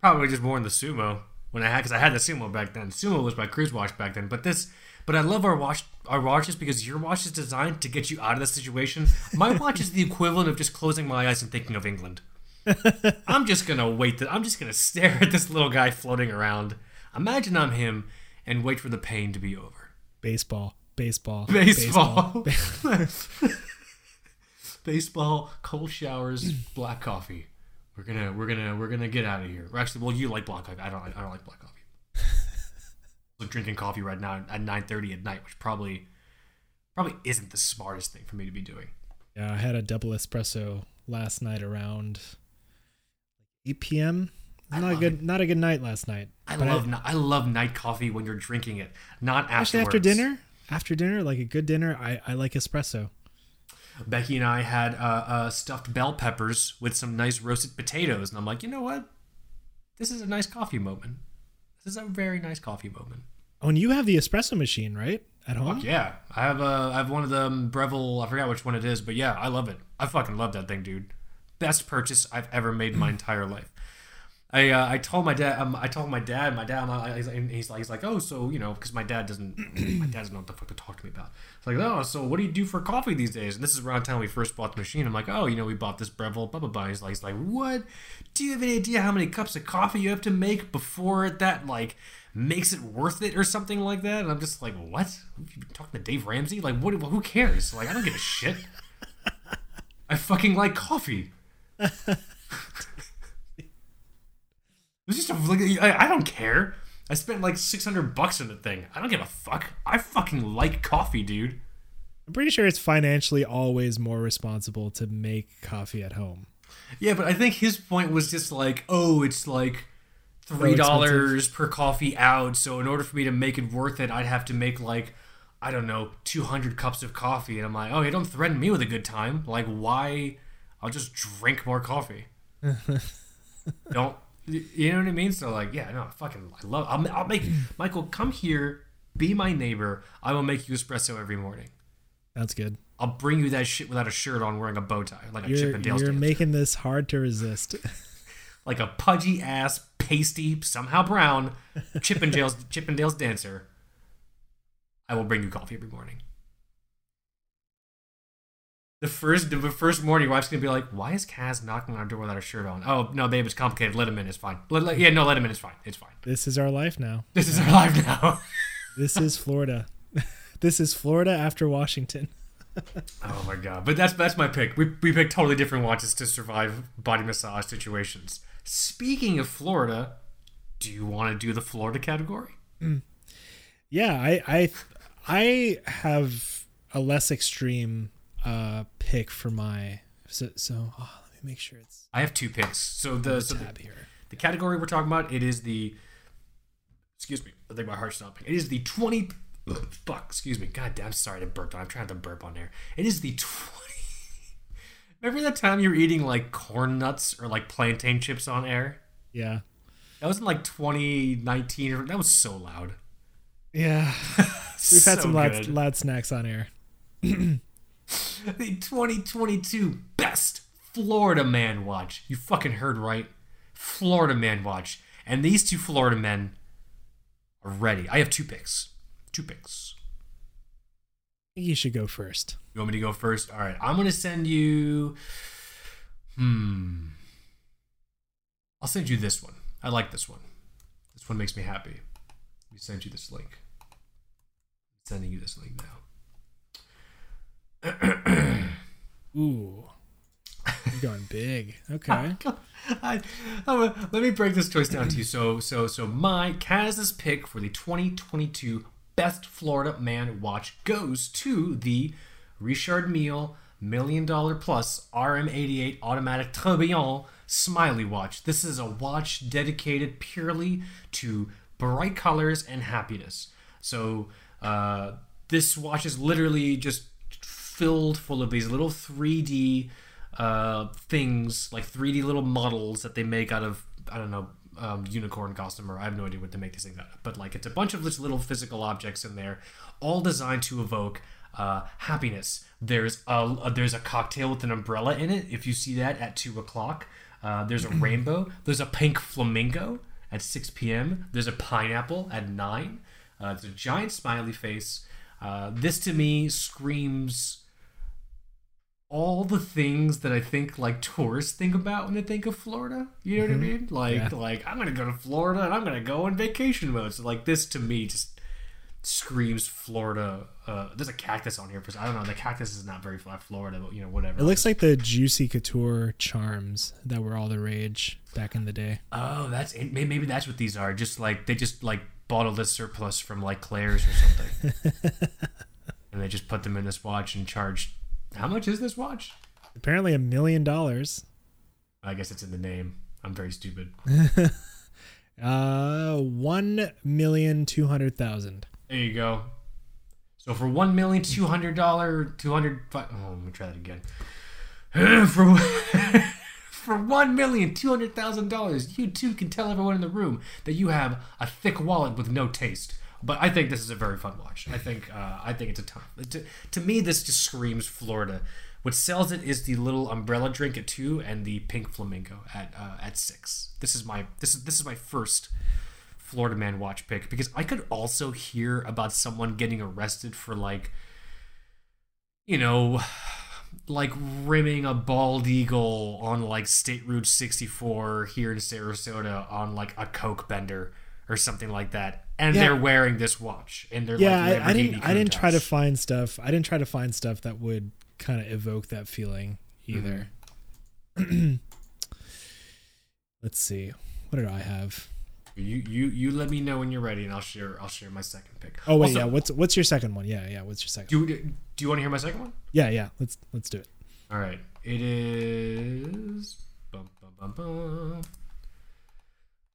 probably just worn the sumo when I had because I had the sumo back then. Sumo was my cruise watch back then. But this, but I love our watch our watches because your watch is designed to get you out of the situation. My watch is the equivalent of just closing my eyes and thinking of England. I'm just gonna wait. I'm just gonna stare at this little guy floating around. Imagine I'm him and wait for the pain to be over. Baseball, baseball, baseball, baseball, baseball cold showers, black coffee. We're gonna, we're gonna, we're gonna get out of here. actually, well, you like black coffee. I don't, I don't like black coffee. I'm drinking coffee right now at 9:30 at night, which probably, probably isn't the smartest thing for me to be doing. Yeah, I had a double espresso last night around 8 p.m. Not a good, it. not a good night last night. I love, I, I, love night coffee when you're drinking it, not afterwards. after dinner. after dinner, like a good dinner, I, I like espresso. Becky and I had uh, uh, stuffed bell peppers with some nice roasted potatoes, and I'm like, you know what? This is a nice coffee moment. This is a very nice coffee moment. Oh, and you have the espresso machine, right? At home? Fuck yeah, I have a I have one of them Breville. I forgot which one it is, but yeah, I love it. I fucking love that thing, dude. Best purchase I've ever made in my entire life. I uh, I told my dad um, I told my dad my dad he's, he's like he's like oh so you know because my dad doesn't my dad doesn't know what the fuck to talk to me about. It's like oh so what do you do for coffee these days? And this is around the time we first bought the machine. I'm like oh you know we bought this Breville blah blah blah. He's like he's like what? Do you have any idea how many cups of coffee you have to make before that like makes it worth it or something like that? And I'm just like what? You talking to Dave Ramsey? Like what? Who cares? Like I don't give a shit. I fucking like coffee. It's just a, like, I, I don't care. I spent like 600 bucks on the thing. I don't give a fuck. I fucking like coffee, dude. I'm pretty sure it's financially always more responsible to make coffee at home. Yeah, but I think his point was just like, oh, it's like three dollars per coffee out. So in order for me to make it worth it, I'd have to make like I don't know, 200 cups of coffee. And I'm like, oh, you don't threaten me with a good time. Like, why? I'll just drink more coffee. don't you know what I mean? So like, yeah, no, fucking, I love. I'll, I'll make Michael come here, be my neighbor. I will make you espresso every morning. That's good. I'll bring you that shit without a shirt on, wearing a bow tie, like a you're, Chippendales. You're dancer. making this hard to resist. like a pudgy ass, pasty, somehow brown Chippendales Chippendales dancer. I will bring you coffee every morning. The first the first morning, your wife's gonna be like, "Why is Kaz knocking on our door without a shirt on?" Oh no, babe, it's complicated. Let him in. It's fine. Let, let, yeah, no, let him in. It's fine. It's fine. This is our life now. This is our life now. this is Florida. this is Florida after Washington. oh my god! But that's that's my pick. We we picked totally different watches to survive body massage situations. Speaking of Florida, do you want to do the Florida category? Mm. Yeah, I I I have a less extreme uh, pick for my so, so oh, let me make sure it's. I have two picks. So the, so tab the, here. The category we're talking about it is the. Excuse me, I think my heart's stopping. It is the twenty. Ugh, fuck, excuse me. God damn, sorry to burp. I'm trying to burp on there. It is the twenty. Remember that time you were eating like corn nuts or like plantain chips on air? Yeah. That was in like 2019. That was so loud. Yeah. We've had some loud, loud snacks on air. the 2022 best Florida man watch. You fucking heard right. Florida man watch. And these two Florida men are ready. I have two picks. Two picks. You should go first. You want me to go first? All right. I'm going to send you. Hmm. I'll send you this one. I like this one. This one makes me happy. We send you this link. I'm sending you this link now. Ooh. You're going big. Okay. I, I, let me break this choice down to you. So, so, so my Kaz's pick for the 2022 Best Florida Man Watch goes to the Richard Mille Million Dollar Plus RM88 Automatic Tourbillon Smiley Watch. This is a watch dedicated purely to bright colors and happiness. So, uh, this watch is literally just filled full of these little 3D uh, things, like 3D little models that they make out of, I don't know, um, unicorn gossamer. I have no idea what to make these things out of. But like it's a bunch of little physical objects in there, all designed to evoke uh, happiness. There's a, a, there's a cocktail with an umbrella in it. If you see that at two o'clock, uh, there's a rainbow. There's a pink flamingo at six p.m. There's a pineapple at nine. Uh, it's a giant smiley face. Uh, this to me screams all the things that I think like tourists think about when they think of Florida. You know mm-hmm. what I mm-hmm. mean? Like yeah. like I'm gonna go to Florida and I'm gonna go on vacation mode. So like this to me just screams Florida. Uh, there's a cactus on here. For, I don't know. The cactus is not very flat Florida, but you know whatever. It looks like the Juicy Couture charms that were all the rage back in the day. Oh, that's maybe that's what these are. Just like they just like bottled this surplus from like Claire's or something, and they just put them in this watch and charged how much is this watch? Apparently a million dollars. I guess it's in the name. I'm very stupid. uh, one million two hundred thousand. There you go. So for one million two hundred dollar two hundred five oh let me try that again. for for one million two hundred thousand dollars, you too can tell everyone in the room that you have a thick wallet with no taste. But I think this is a very fun watch. I think uh, I think it's a ton. To, to me, this just screams Florida. What sells it is the little umbrella drink at two and the pink flamingo at uh, at six. This is my this is this is my first Florida man watch pick because I could also hear about someone getting arrested for like you know like rimming a bald eagle on like State Route 64 here in Sarasota on like a coke bender or something like that and Yeah. they're wearing this watch and they're yeah, like I, I didn't. I didn't try to find stuff. I didn't try to find stuff that would kind of evoke that feeling either. Mm-hmm. Let's see. What did I have? You you you let me know when you're ready, and I'll share I'll share my second pick. Oh wait, Also, yeah. What's what's your second one? Yeah, yeah. What's your second? do do you want to hear my second one? yeah, yeah. Let's let's do it. All right, it is. Bum, bum, bum, bum.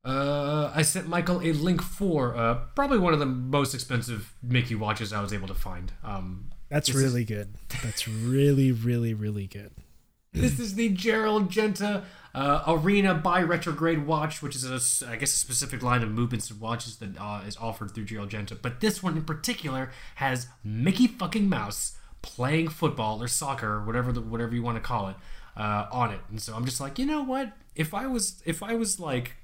Uh, I sent Michael a link for uh, probably one of the most expensive Mickey watches I was able to find. Um, That's This is- really good. That's really really really good. this is the Gerald Genta uh, Arena Bi-Retrograde watch, which is a, I guess a specific line of movements and watches that uh, is offered through Gerald Genta. But this one in particular has Mickey fucking Mouse playing football or soccer or whatever the, whatever you want to call it uh, on it. And so I'm just like, you know what? If I was if I was like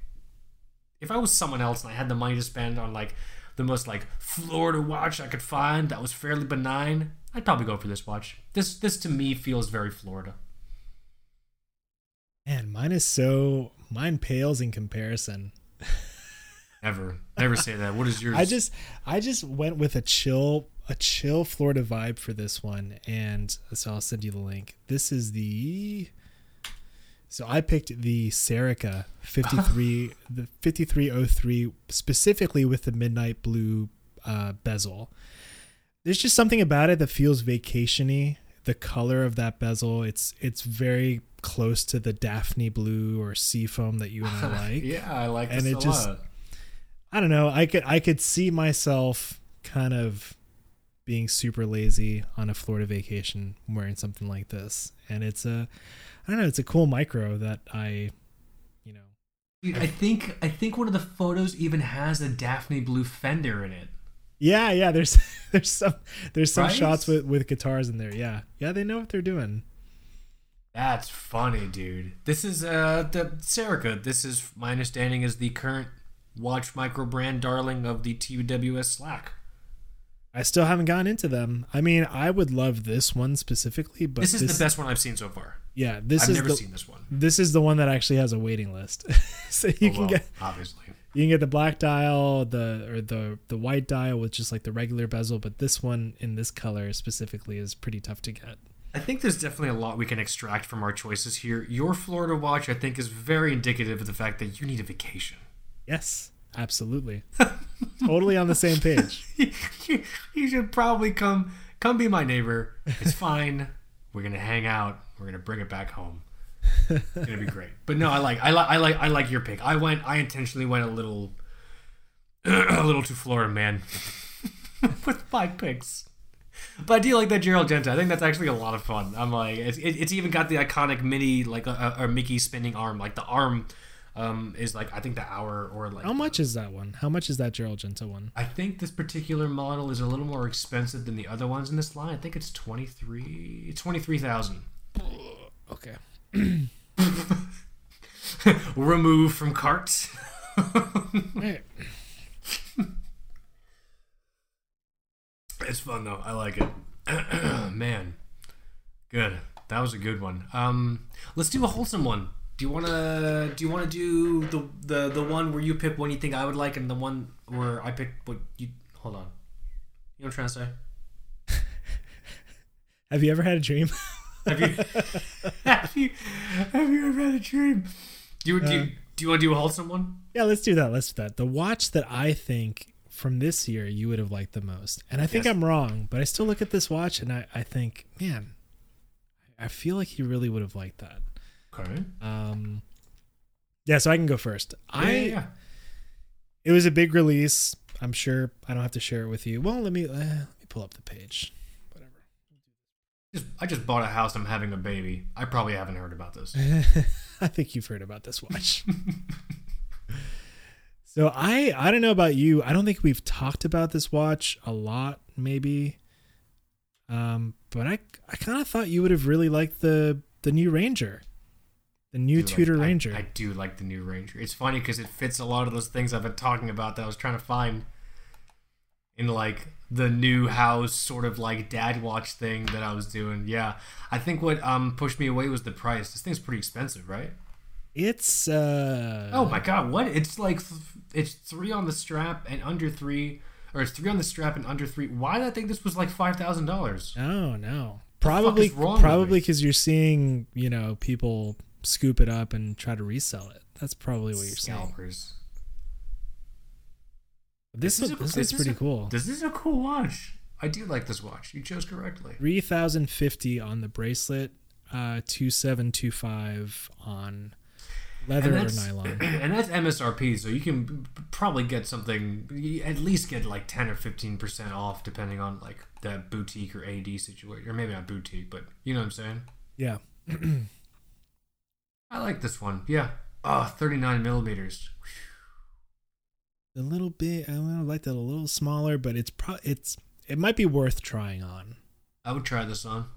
if I was someone else and I had the money to spend on like the most like Florida watch I could find that was fairly benign, I'd probably go for this watch. This this to me feels very Florida. Man, mine is so mine pales in comparison. Never, never say that. What is yours? I just I just went with a chill a chill Florida vibe for this one, and so I'll send you the link. This is the so I picked the Serica 53 the 5303 specifically with the midnight blue uh, bezel. There's just something about it that feels vacationy. The color of that bezel, it's it's very close to the Daphne blue or seafoam that you and I like. yeah, I like And it just- lot. I don't know. I could I could see myself kind of being super lazy on a Florida vacation wearing something like this. And it's a I don't know, it's a cool micro that I you know. Dude, I think I think one of the photos even has a Daphne blue fender in it. Yeah, yeah, there's there's some there's some Right? shots with with guitars in there. Yeah. Yeah, they know what they're doing. That's funny, dude. This is uh the Serica. This is my understanding is the current watch micro brand darling of the TWS Slack. I still haven't gotten into them. I mean, I would love this one specifically, but this is the best one I've seen so far. Yeah, this I've is never the seen this one. this is the one that actually has a waiting list. so you Oh, can well, get obviously. You can get the black dial, the or the the white dial with just like the regular bezel, but this one in this color specifically is pretty tough to get. I think there's definitely a lot we can extract from our choices here. Your Florida watch, I think, is very indicative of the fact that you need a vacation. Yes, absolutely. totally on the same page. you, you should probably come come be my neighbor. It's fine. We're gonna hang out. We're gonna bring it back home. It's gonna be great. But no, I like I like I like I like your pick. I went I intentionally went a little a little too Florida man with my picks. But I do like that Gerald Genta. I think that's actually a lot of fun. I'm like, it's, it, it's even got the iconic mini, like a, a, a Mickey spinning arm. Like the arm um, is like I think the hour or like How much is that one? How much is that Gerald Genta one? I think this particular model is a little more expensive than the other ones in this line. I think it's 23 23,000. Okay. Remove from cart. Right. it's fun though. I like it. Man. Good. That was a good one. Um let's do a wholesome one. Do you want to do you want to do the, the the one where you pick one you think I would like and the one where I pick what you Hold on. You know what I'm trying to say? Have you ever had a dream? Have you have you have you ever had a dream? Do you do you, uh, do you want to do a wholesome one? yeah, let's do that. Let's do that. The watch that I think from this year you would have liked the most. And I think Yes. I'm wrong, but I still look at this watch and I, I think, man, I feel like he really would have liked that. Okay. Um yeah, so I can go first. I yeah, yeah. it was a big release. I'm sure I don't have to share it with you. Well, let me uh, let me pull up the page. Whatever. Just, I just bought a house. I'm having a baby. I probably haven't heard about this. I think you've heard about this watch. so I I don't know about you. I don't think we've talked about this watch a lot, maybe. Um, but I I kind of thought you would have really liked the the new Ranger, the new Dude, Tudor I- I- Ranger. I, do like the new Ranger. It's funny because it fits a lot of those things I've been talking about that I was trying to find in like the new house sort of like dad watch thing that I was doing. Yeah, I think what um pushed me away was the price. This thing's pretty expensive, right? it's uh Oh my god, what? It's like th- it's three on the strap and under three, or it's three on the strap and under three. Why did I think this was like five thousand dollars? No, no. Probably is wrong with probably because you're seeing you know people scoop it up and try to resell it. That's probably what you're. Scalpers. This is a- this is pretty a- cool. This is a cool watch. I do like this watch. You chose correctly. Three thousand fifty on the bracelet, uh, two seven two five on leather or nylon. and that's MSRP, so you can probably get something. At least get like ten or fifteen percent off, depending on like that boutique or AD situation, or maybe not boutique, but you know what I'm saying. Yeah, I like this one. Yeah. Oh, 39 millimeters. a little bit. I would like that a little smaller, but it's pro. It's it might be worth trying on. I would try this on.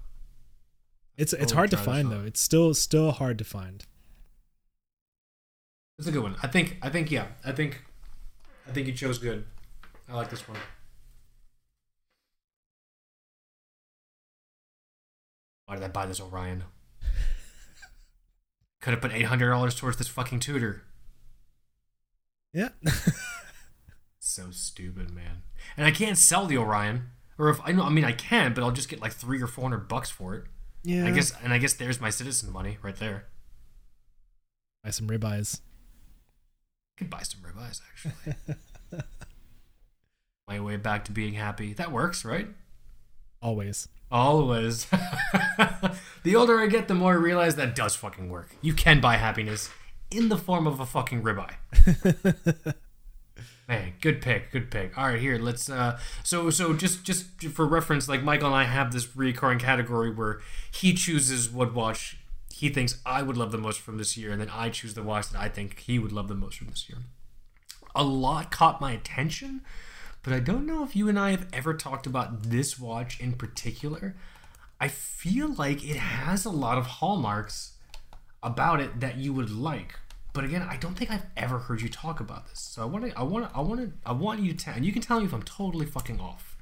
It's it's hard to find though. It's still still hard to find. It's a good one. I think. I think. Yeah. I think. I think you chose good. I like this one. Why did I buy this Orion? Could have put eight hundred dollars towards this fucking Tudor. Yeah. So stupid, man. And I can't sell the Orion, or if I know, I mean, I can, but I'll just get like three or four hundred bucks for it. yeah. I guess, and I guess there's my citizen money right there. buy some ribeyes. I could buy some ribeyes actually. my way back to being happy. That works, right? Always. Always. the older I get, the more I realize that does fucking work. You can buy happiness in the form of a fucking ribeye. Man, good pick, good pick. All right, here let's. uh So, so just just for reference, like Michael and I have this recurring category where he chooses what watch he thinks I would love the most from this year, and then I choose the watch that I think he would love the most from this year. A lot caught my attention, but I don't know if you and I have ever talked about this watch in particular. I feel like it has a lot of hallmarks about it that you would like. But again, I don't think I've ever heard you talk about this. So I want to, I want to, I want to, I want you to tell, and you can tell me if I'm totally fucking off.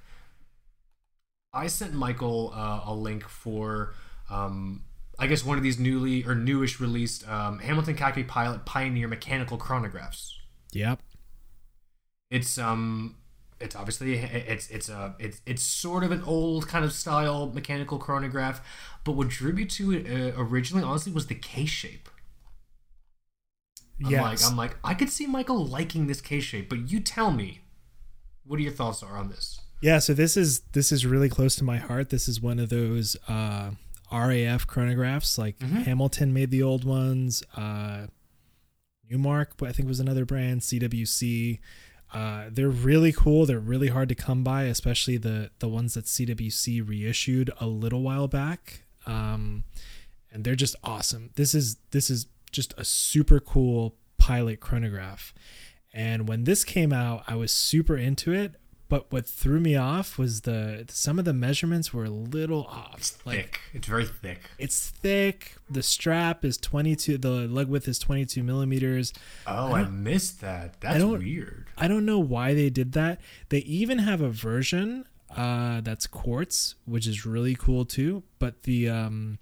I sent Michael uh, a link for, um, I guess one of these newly or newish released um, Hamilton Khaki Pilot Pioneer mechanical chronographs. Yep. It's um, it's obviously it's it's a it's it's sort of an old kind of style mechanical chronograph, but what drew me to it uh, originally, honestly, was the case shape. I'm yes. like, I'm like, I could see Michael liking this case shape, but you tell me, what are your thoughts are on this? Yeah, so this is this is really close to my heart. This is one of those uh, RAF chronographs. Like Mhm. Hamilton made the old ones. Uh, Newmark, but I think, was another brand. CWC. Uh, they're really cool. They're really hard to come by, especially the the ones that CWC reissued a little while back. Um, and they're just awesome. This is this is just a super cool pilot chronograph. And when this came out, I was super into it. But what threw me off was the some of the measurements were a little off. Like thick. It's very thick. it's thick. The strap is 22. The lug width is 22 millimeters. Oh, I, missed that. That's don't- weird. I don't know why they did that. They even have a version uh, that's quartz, which is really cool too. But the um,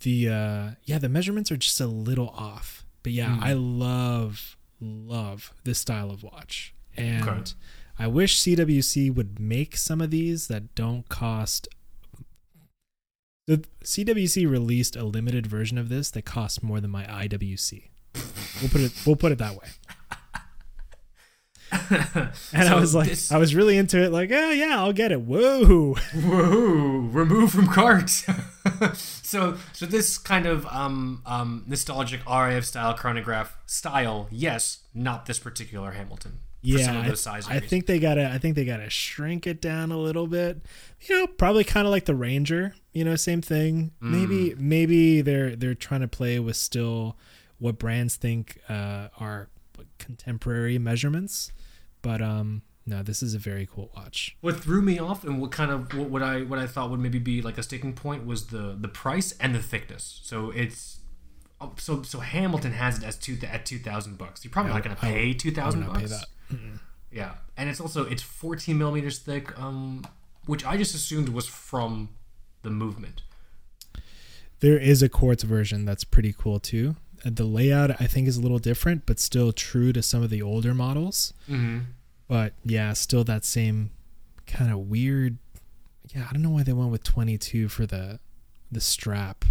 the uh, yeah, the measurements are just a little off. But yeah, Hmm. I love love this style of watch, and Okay. I wish CWC would make some of these that don't cost. The CWC released a limited version of this that costs more than my IWC. We'll put it. We'll put it that way. And I was like, this- I was really into it. Like, oh yeah, I'll get it. Whoa! Whoa! Remove from cart. so, so this kind of um, um, nostalgic RAF style chronograph style, yes, not this particular Hamilton. Yeah, I- I think they gotta. I think they gotta shrink it down a little bit. You know, probably kind of like the Ranger. You know, same thing. Mm. Maybe maybe they're they're trying to play with still what brands think uh, are contemporary measurements. But um, no, this is a very cool watch. What threw me off and what kind of what, what I what I thought would maybe be like a sticking point was the the price and the thickness. So it's oh, so so Hamilton has it as two at two thousand bucks. You're probably not going to pay two I would thousand bucks. Mm-mm. Yeah, and it's also it's 14 millimeters thick, um, which I just assumed was from the movement. There is a quartz version that's pretty cool too. Uh, The layout I think is a little different, but still true to some of the older models. Mm-hmm. But yeah, still that same kind of weird. Yeah, I don't know why they went with 22 for the the strap.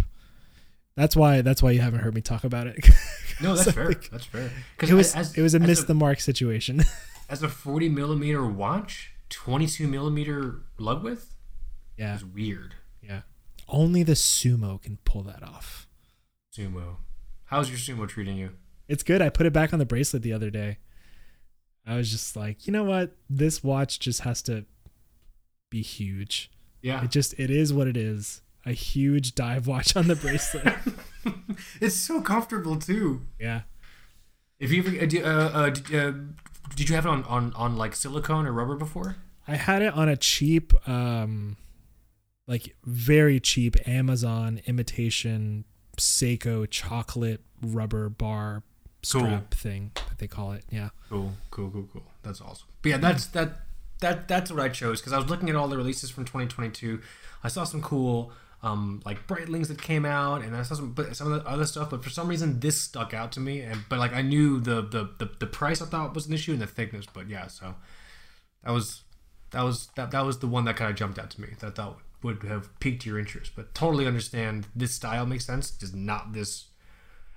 That's why that's why you haven't heard me talk about it. No, that's fair. like, That's fair. Because it was as, it was a miss the mark situation. as a 40 millimeter watch, 22 millimeter lug width yeah, is weird. yeah. Only the sumo can pull that off. Sumo, how's your sumo treating you? It's good. I put it back on the bracelet the other day. I was just like, you know what? This watch just has to be huge. Yeah, It just it is what it is. A huge dive watch on the bracelet. it's so comfortable too. yeah. If you ever, uh, uh, uh, did, uh, did you have it on, on, on like silicone or rubber before? I had it on a cheap, um, like very cheap Amazon imitation Seiko chocolate rubber bar strap thing that they call it. Yeah. Cool, cool, cool, cool. That's awesome. But yeah, that's that that that's what I chose because I was looking at all the releases from 2022. I saw some cool um like Breitlings that came out, and I saw some but some of the other stuff. But for some reason, this stuck out to me. And but like I knew the the the, the price I thought was an issue and the thickness. But yeah, so that was that was that that was the one that kind of jumped out to me that I thought would have piqued your interest. But totally understand this style makes sense. Just not this.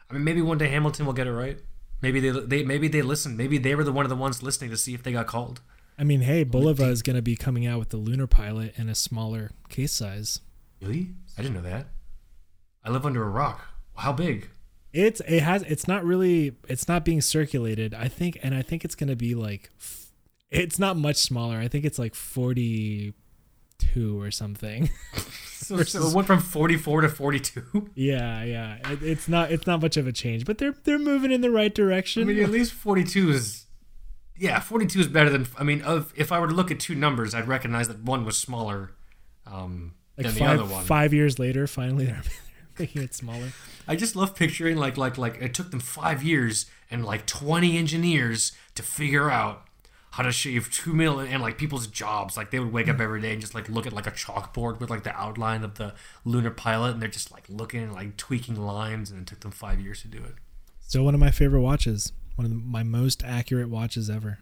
I mean, maybe one day Hamilton will get it right. Maybe they, they maybe they listened. Maybe they were the one of the ones listening to see if they got called. I mean, hey, Bulova is going to be coming out with the Lunar Pilot in a smaller case size. Really? I didn't know that. I live under a rock. How big? It's it has it's not really it's not being circulated. I think and I think it's going to be like it's not much smaller. I think it's like 42 or something. So, so it went from 44 to 42. Yeah, yeah. It, it's not it's not much of a change, but they're they're moving in the right direction. I mean, at least 42 is. Yeah, 42 is better than. I mean, of, if I were to look at two numbers, I'd recognize that one was smaller um, like five the other one. five years later, finally they're making it smaller. I just love picturing like like like it took them five years and like 20 engineers to figure out how to shave two million and like people's jobs. Like they would wake up every day and just like look at like a chalkboard with like the outline of the lunar pilot, and they're just like looking and like tweaking lines, and it took them five years to do it. Still one of my favorite watches. One of the, my most accurate watches ever.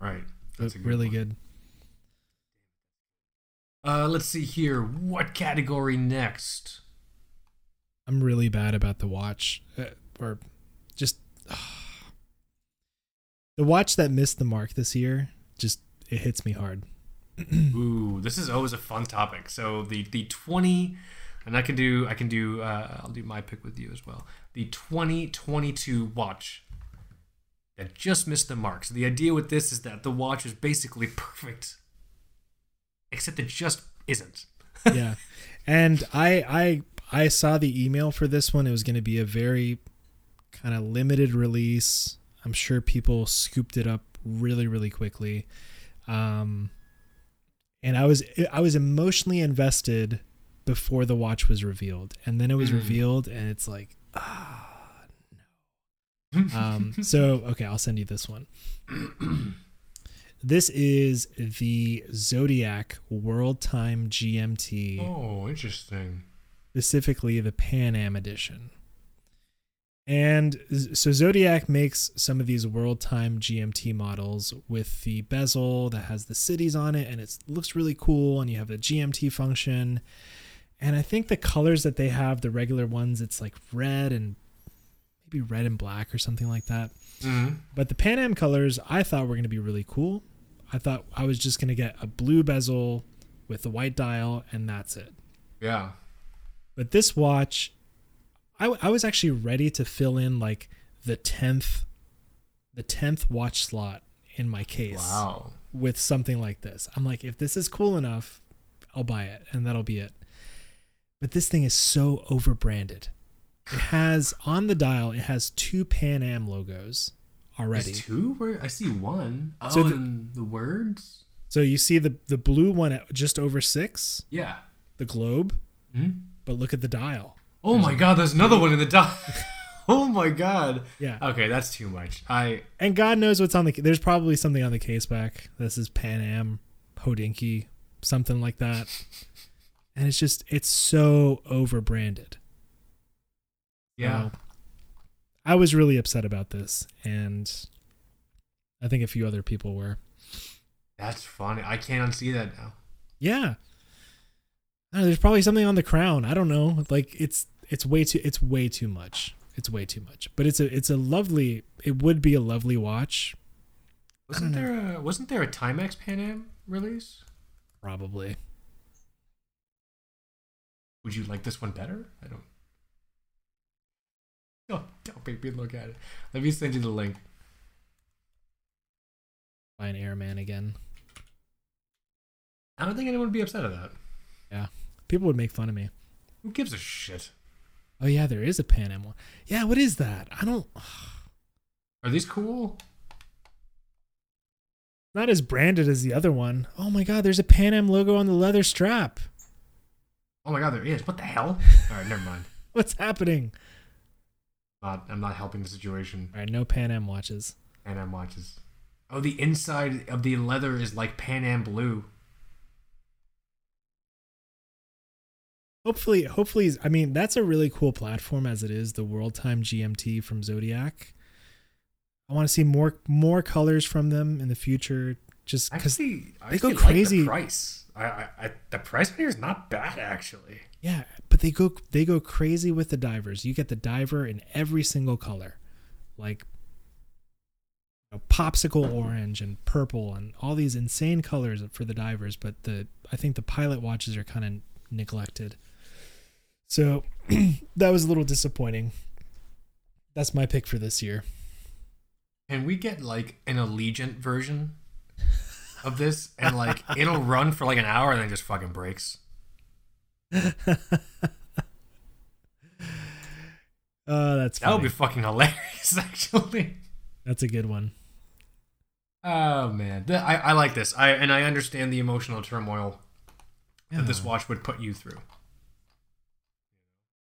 Right. That's really one. good. Uh, let's see here. What category next? I'm really bad about the watch, uh, or just the watch that missed the mark this year. Just it hits me hard. Ooh, this is always a fun topic. So the the twenty, and I can do I can do uh, I'll do my pick with you as well. The twenty twenty two watch that just missed the mark. So the idea with this is that the watch is basically perfect, except it just isn't. yeah, and I I I saw the email for this one. It was going to be a very kind of limited release. I'm sure people scooped it up really really quickly. Um, and I was I was emotionally invested before the watch was revealed, and then it was Mm. revealed, and it's like ah no. Um, so okay, I'll send you this one. This is the Zodiac World Time GMT, oh, interesting. specifically the Pan Am edition. And so Zodiac makes some of these World Time GMT models with the bezel that has the cities on it and it looks really cool and you have the GMT function. And I think the colors that they have, the regular ones, it's like red and maybe red and black or something like that. Hmm But the Pan Am colors I thought were going to be really cool. I thought I was just going to get a blue bezel with the white dial and that's it. Yeah. But this watch, I, w- I was actually ready to fill in like the 10th, the 10th watch slot in my case Wow. with something like this. I'm like, if this is cool enough, I'll buy it and that'll be it. But this thing is so overbranded. It has on the dial, it has two Pan Am logos already. There's two? Where I see one. Oh, So the- and the words. So you see the the blue one at just over six, Yeah. the globe, Hmm? but look at the dial. Oh my god, there's another one in the dock. oh my god. Yeah. Okay, that's too much. I And God knows what's on the. There's probably something on the case back. This is Pan Am, Hodinkee, something like that. And it's just it's so overbranded. Yeah. So, I was really upset about this, and I think a few other people were. That's funny. I can't unsee that now. Yeah. I don't know, there's probably something on the crown. I don't know. Like it's it's way too it's way too much. It's way too much. But it's a it's a lovely it would be a lovely watch, Wasn't there a wasn't there a Timex Pan Am release? probably. Would you like this one better? I don't. Oh, don't make me look at it. Let me send you the link. Buy an Airman again. I don't think anyone would be upset at that. Yeah. People would make fun of me. Who gives a shit? Oh yeah, there is a Pan Am one. Yeah, what is that? I don't Are these cool? not as branded as the other one. Oh my god, there's a Pan Am logo on the leather strap. Oh my god, there is. What the hell? All right, never mind. What's happening? Not, I'm not helping the situation. All right, no Pan Am watches. Pan Am watches. Oh, the inside of the leather is like Pan Am blue. Hopefully, hopefully, I mean that's a really cool platform as it is the World Time GMT from Zodiac. I want to see more more colors from them in the future, just because they go actually like crazy. the price. I, I, I, the price here is not bad, actually. Yeah, but they go they go crazy with the divers. You get the diver in every single color, like you know, popsicle orange and purple and all these insane colors for the divers. But the I think the pilot watches are kind of neglected. So that was a little disappointing. That's my pick for this year. Can we get like an Allegiant version of this, and like it'll run for like an hour and then just fucking breaks? Oh, that's That would be fucking hilarious, actually. that's a good one. Oh man, I, I like this. I and I understand the emotional turmoil that this watch would put you through.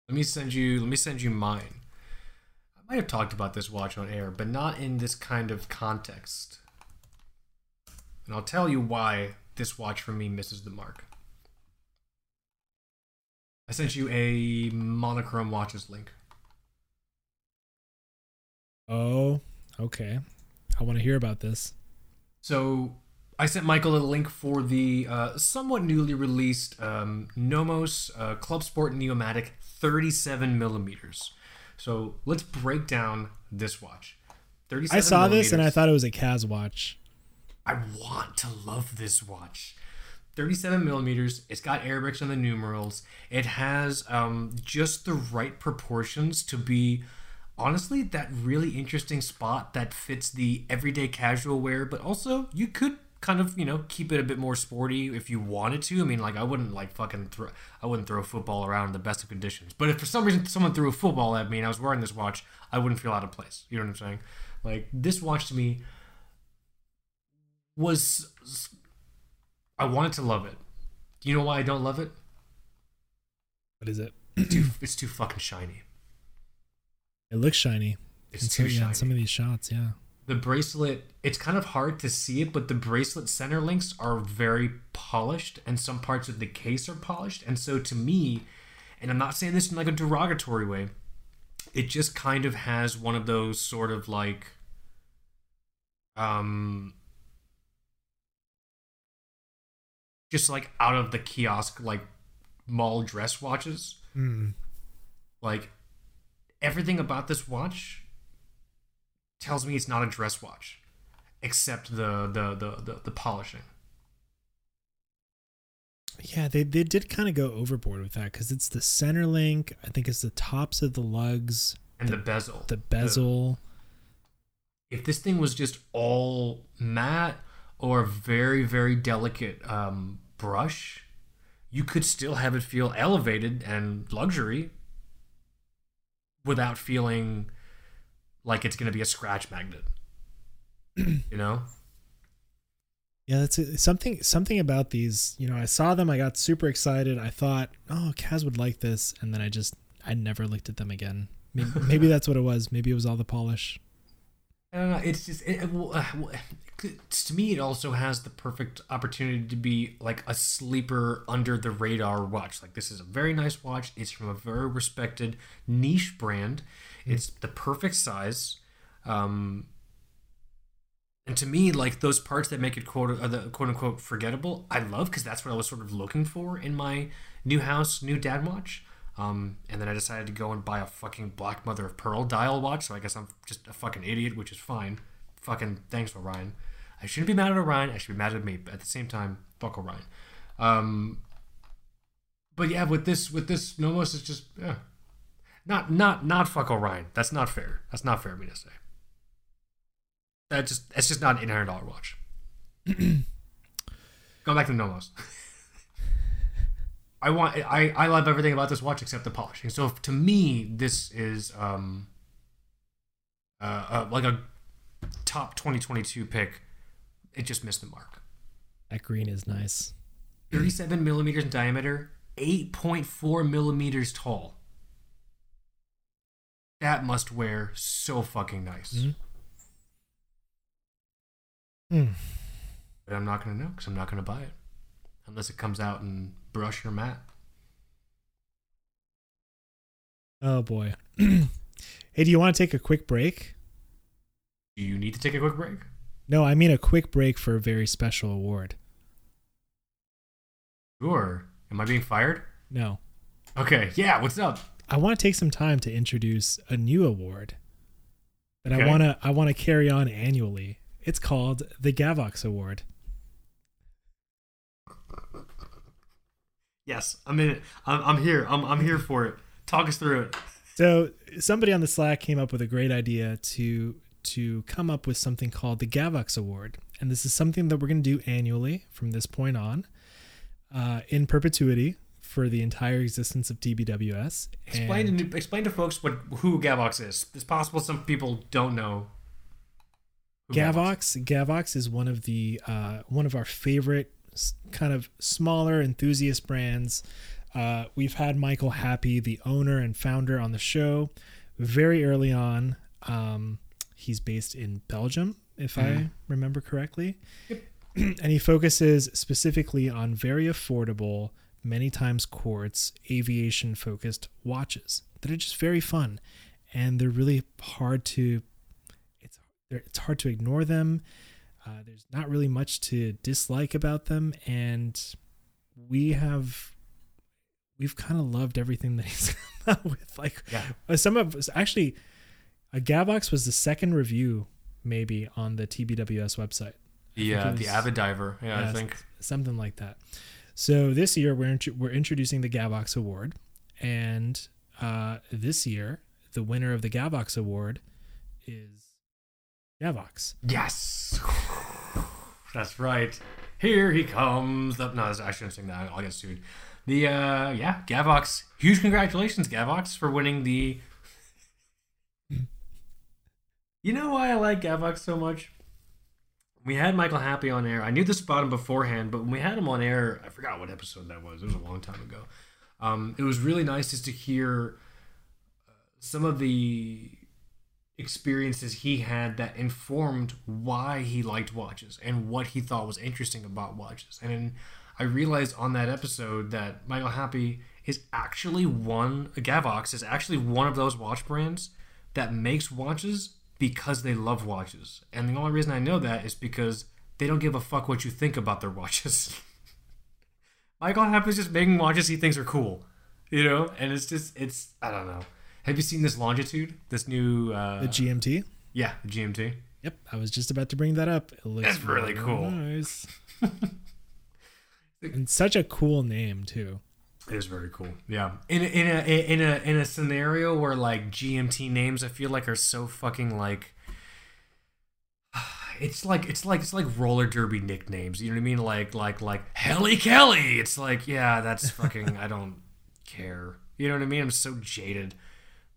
Let me send you. Let me send you mine. I might have talked about this watch on air, but not in this kind of context. And I'll tell you why this watch for me misses the mark. I sent you a monochrome watches link. Oh, okay. I want to hear about this. So I sent Michael a link for the uh, somewhat newly released um, Nomos uh, Club Sport Neomatic 37 millimeters. So let's break down this watch. 37 I saw this and I thought it was a Kaz watch. I want to love this watch. 37 millimeters. It's got airbricks on the numerals. It has um, just the right proportions to be, honestly, that really interesting spot that fits the everyday casual wear, but also you could kind of you know keep it a bit more sporty if you wanted to. I mean, like I wouldn't like fucking throw I wouldn't throw a football around in the best of conditions. But if for some reason someone threw a football at me and I was wearing this watch, I wouldn't feel out of place. You know what I'm saying? Like this watch to me was I wanted to love it. Do you know why I don't love it? What is it? It's too, it's too fucking shiny. It looks shiny. It's too shiny. some of these shots, yeah. the bracelet it's kind of hard to see it but the bracelet center links are very polished and some parts of the case are polished and so to me and i'm not saying this in like a derogatory way it just kind of has one of those sort of like um just like out of the kiosk like mall dress watches Mm. like everything about this watch tells me it's not a dress watch except the the the the, the polishing Yeah, they, they did kind of go overboard with that because it's the center link. I think it's the tops of the lugs, and the, bezel the bezel. if this thing was just all matte or very very delicate um, brush, you could still have it feel elevated and luxury without feeling like it's going to be a scratch magnet. you know? Yeah, that's it. something something about these. You know, I saw them, I got super excited. I thought, oh, Kaz would like this, and then I just I never looked at them again. Maybe, maybe that's what it was. Maybe it was all the polish. I don't know. It's just it, uh, to me, it also has the perfect opportunity to be like a sleeper under the radar watch. Like this is a very nice watch. It's from a very respected niche brand. Mm. It's the perfect size. Um, and to me, like those parts that make it quote uh, the quote unquote forgettable, I love because that's what I was sort of looking for in my new house, new dad watch. Um, and then I decided to go and buy a fucking black mother of pearl dial watch. So I guess I'm just a fucking idiot, which is fine. Fucking thanks, Orion. I shouldn't be mad at Orion. I should be mad at me. But at the same time, fuck Orion. Um, but yeah, with this with this Nomos, it's just yeah, not not not fuck Orion. That's not fair. That's not fair of me to say. That just that's just not an eight hundred dollar watch. Going back to Nomos. I want I I love everything about this watch except the polishing. So to me, this is um uh, uh like a top 2022 pick. It just missed the mark. That green is nice. 37 millimeters in diameter, 8.4 millimeters tall. That must wear so fucking nice. Mm-hmm. Mm. But I'm not going to know because I'm not going to buy it unless it comes out and brush your mat. Oh boy. hey, do you want to take a quick break? Do you need to take a quick break? No, I mean a quick break for a very special award. Sure. Am I being fired? No. Okay. Yeah. What's up? I want to take some time to introduce a new award that okay. I want to I want to carry on annually it's called the Gavox Award. Yes, I'm in it. I'm, I'm here. I'm, I'm here for it. Talk us through it. So somebody on the Slack came up with a great idea to to come up with something called the Gavox Award, and this is something that we're going to do annually from this point on, uh, in perpetuity for the entire existence of TBWS. Explain to explain to folks what who Gavox is. It's possible some people don't know Gavox. Gavox is one of the uh, one of our favorite kind of smaller enthusiast brands. Uh, we've had Michael Happy, the owner and founder, on the show very early on. Um, he's based in Belgium, if mm-hmm. I remember correctly. Yep. and he focuses specifically on very affordable, many times quartz, aviation focused watches that are just very fun. And they're really hard to it's hard to ignore them. Uh, there's not really much to dislike about them, and we have we've kind of loved everything that he's come out with. Like yeah. Uh, some of us actually, a Gavox was the second review maybe on the TBWS website. Yeah, was, the Avid Diver. Yeah, yeah, I think something like that. So this year we're we're introducing the Gavox Award, and uh, this year the winner of the Gavox Award is Gavox. Yes. That's right. Here he comes. No, I shouldn't sing that. I'll get sued. The uh yeah, Gavox. Huge congratulations, Gavox, for winning the You know why I like Gavox so much? We had Michael Happy on air. I knew this about him beforehand, but when we had him on air, I forgot what episode that was. It was a long time ago. Um, it was really nice just to hear uh, some of the experiences he had that informed why he liked watches and what he thought was interesting about watches. And I realized on that episode that Michael Happy is actually one, Gavox is actually one of those watch brands that makes watches because they love watches. And the only reason I know that is because they don't give a fuck what you think about their watches. Michael Happy is just making watches he thinks are cool, you know? And it's just, it's, I don't know. Have you seen this longitude? This new uh, the GMT? Yeah, the GMT. Yep, I was just about to bring that up. It looks That's really, really cool. Nice. and such a cool name too. It is very cool. Yeah. In a, in a in a in a scenario where like GMT names I feel like are so fucking like it's like it's like it's like roller derby nicknames. You know what I mean? Like like like Helly Kelly. It's like yeah, that's fucking. I don't care. You know what I mean? I'm so jaded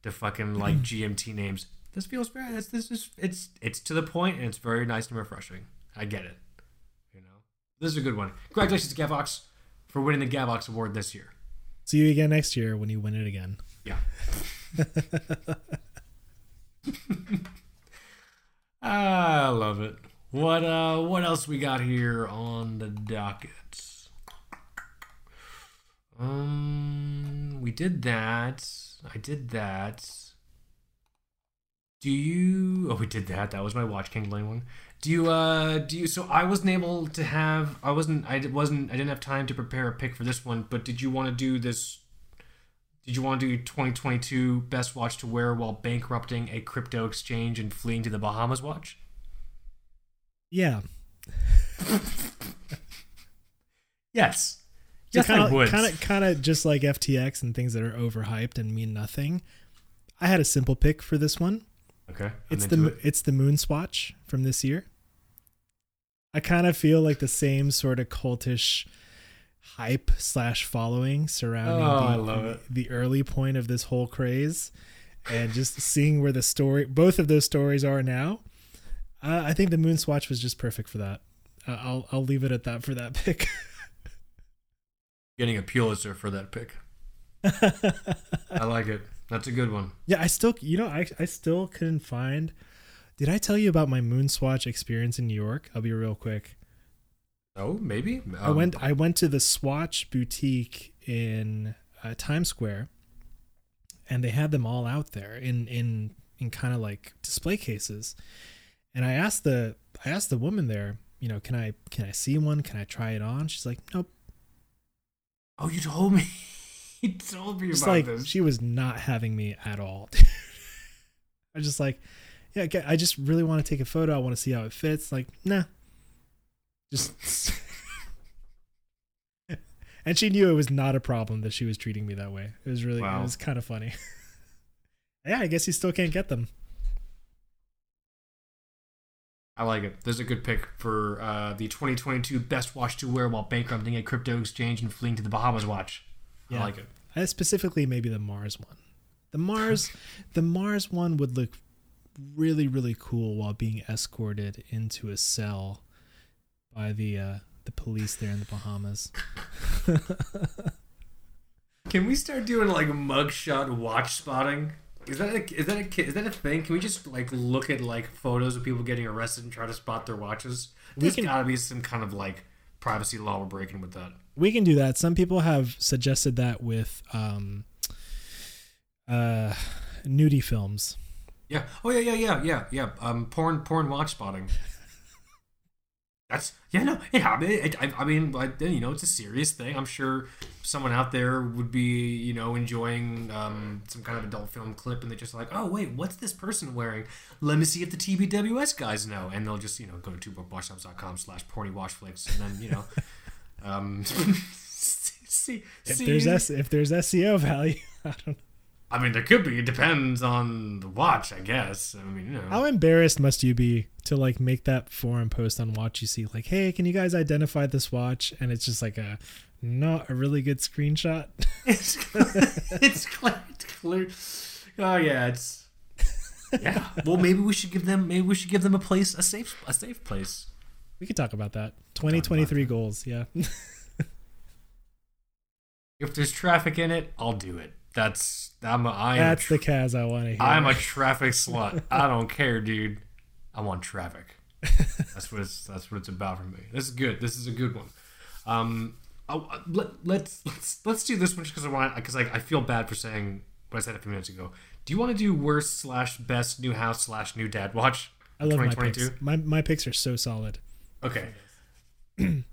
to fucking like GMT names. This feels very. This this is it's it's to the point and it's very nice and refreshing. I get it. You know, this is a good one. Congratulations, to Gavox, for winning the Gavox Award this year. See you again next year when you win it again. Yeah. I love it. What uh what else we got here on the docket? Um we did that. I did that. Do you Oh we did that. That was my Watch King Lane one. Do you uh do you so I wasn't able to have I wasn't I wasn't I didn't have time to prepare a pick for this one, but did you want to do this did you want to do 2022 best watch to wear while bankrupting a crypto exchange and fleeing to the Bahamas watch? Yeah. yes. So Yes, kinda, I. Kind of, kind of just like FTX and things that are overhyped and mean nothing. I had a simple pick for this one. Okay. I'm It's the it. it's the Moon Swatch from this year. I kind of feel like the same sort of cultish hype slash following surrounding Oh, the, I love it. the early point of this whole craze, and just seeing where the story both of those stories are now. Uh, I think the Moon Swatch was just perfect for that. Uh, I'll I'll leave it at that for that pick. Getting a Pulitzer for that pick. I like it. That's a good one. Yeah, I still, you know, I I still couldn't find. Did I tell you about my moon swatch experience in New York? I'll be real quick. Oh, maybe. I Um, went I went to the Swatch boutique in uh, Times Square, and they had them all out there in in in kind of like display cases. And I asked the I asked the woman there, you know, can I can I see one? Can I try it on? She's like, nope. Oh, you told me. you told me Just about like this. she was not having me at all. I was just like, yeah, I just really want to take a photo. I want to see how it fits. Like, nah. Just And she knew it was not a problem that she was treating me that way. It was really Wow. it was kind of funny. yeah, I guess you still can't get them. I like it. There's a good pick for uh, the 2022 best watch to wear while bankrupting a crypto exchange and fleeing to the Bahamas watch. I like it. Specifically maybe the Mars one. The Mars the Mars one would look really really cool while being escorted into a cell by the uh the police there in the Bahamas. Can we start doing like mugshot watch spotting? Is that a, is that a is that a thing? Can we just like look at like photos of people getting arrested and try to spot their watches? There's can- gotta be some kind of like privacy law we're breaking with that. we can do that. Some people have suggested that with um uh nudie films. Yeah. Oh yeah, yeah, yeah, yeah, yeah. Um, porn, porn watch spotting. That's yeah, no, yeah. I mean, I, I mean, like, you know, it's a serious thing. I'm sure someone out there would be, you know, enjoying um, some kind of adult film clip, and they're just like, oh wait, what's this person wearing? Let me see if the TBWS guys know, and they'll just, you know, go to bookwatchshops.com slash porny watchflix, and then you know, um, see, If see, there's S- if there's SEO value, I don't know. I mean, there could be. It depends on the watch, I guess. I mean, you know. How embarrassed must you be to like make that forum post on WatchUSeek like, "Hey, can you guys identify this watch?" and it's just like a not a really good screenshot. it's it's clear, it's clear. Oh yeah, it's yeah. Well, maybe we should give them. Maybe we should give them a place, a safe, a safe place. We could talk about that. 2023 goals, yeah. If there's traffic in it, I'll do it. That's I'm a, I am That's the Kaz I want to hear. I'm a traffic slut. I don't care, dude. I want traffic. That's what it's that's what it's about for me. This is good. This is a good one. Um, oh, uh, let, let's let's let's do this one just because I want because like I feel bad for saying what I said a few minutes ago. Do you want to do worst slash best new house slash new dad watch? I love my picks. My my picks are so solid. Okay.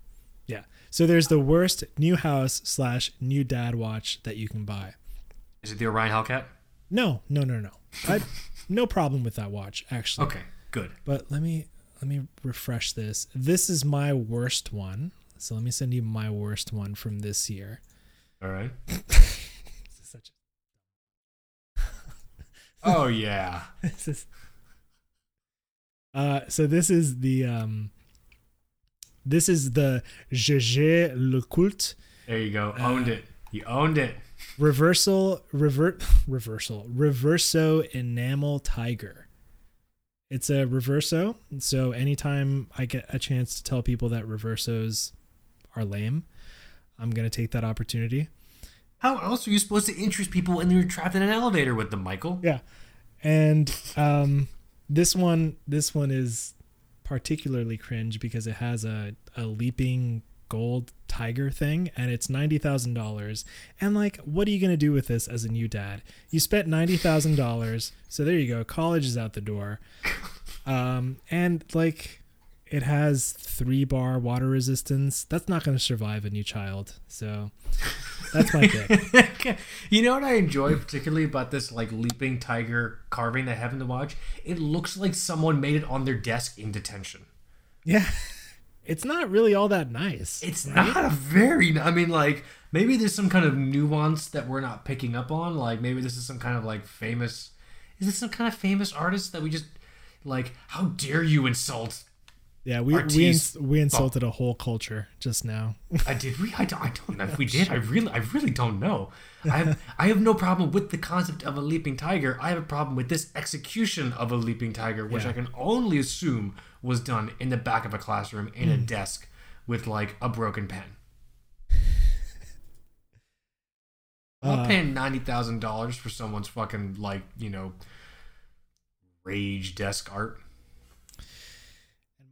Yeah. So there's the worst new house slash new dad watch that you can buy. Is it the Orion Hellcat? No, no, no, no. I no problem with that watch actually. Okay. Good. But let me let me refresh this. This is my worst one. So let me send you my worst one from this year. All right. This is such Oh yeah. this is Uh, so this is the um, this is the Jaeger-LeCoultre There you go. Owned it. You owned it. Reversal revert reversal reverso enamel tiger. It's a reverso, so anytime I get a chance to tell people that reversos are lame, I'm gonna take that opportunity. How else are you supposed to interest people when you're trapped in an elevator with them, Michael? Yeah, and um, this one this one is particularly cringe because it has a a leaping gold tiger thing and it's $90,000 and like what are you going to do with this as a new dad? You spent $90,000 so there you go college is out the door. Um and like it has 3 bar water resistance. That's not going to survive a new child so that's my pick. You know what I enjoy particularly about this like leaping tiger carving that I to watch? It looks like someone made it on their desk in detention. yeah it's not really all that nice It's not a very. I mean, like maybe there's some kind of nuance that we're not picking up on. Like maybe this is some kind of like famous. Is this some kind of famous artist that we just like? How dare you insult? Yeah, we we, ins- we insulted a whole culture just now. I did we? I don't, I don't know if we did. I really, I really don't know. I have, I have no problem with the concept of a leaping tiger. I have a problem with this execution of a leaping tiger, which Yeah. I can only assume was done in the back of a classroom in a desk with like a broken pen. I'm Uh, paying ninety thousand dollars for someone's fucking like you know rage desk art.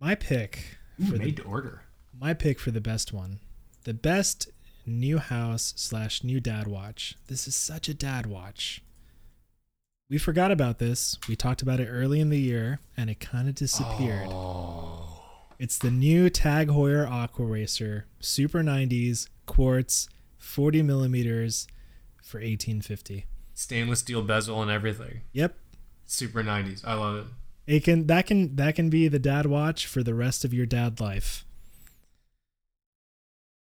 My pick Ooh, for the to order. my pick for the best one, the best new house slash new dad watch. This is such a dad watch. We forgot about this. We talked about it early in the year, and it kind of disappeared. Oh, It's the new Tag Heuer Aqua Racer Super 90s quartz 40 millimeters for 1850. stainless steel bezel and everything. Yep, Super nineties. I love it. It can that can that can be the dad watch for the rest of your dad life.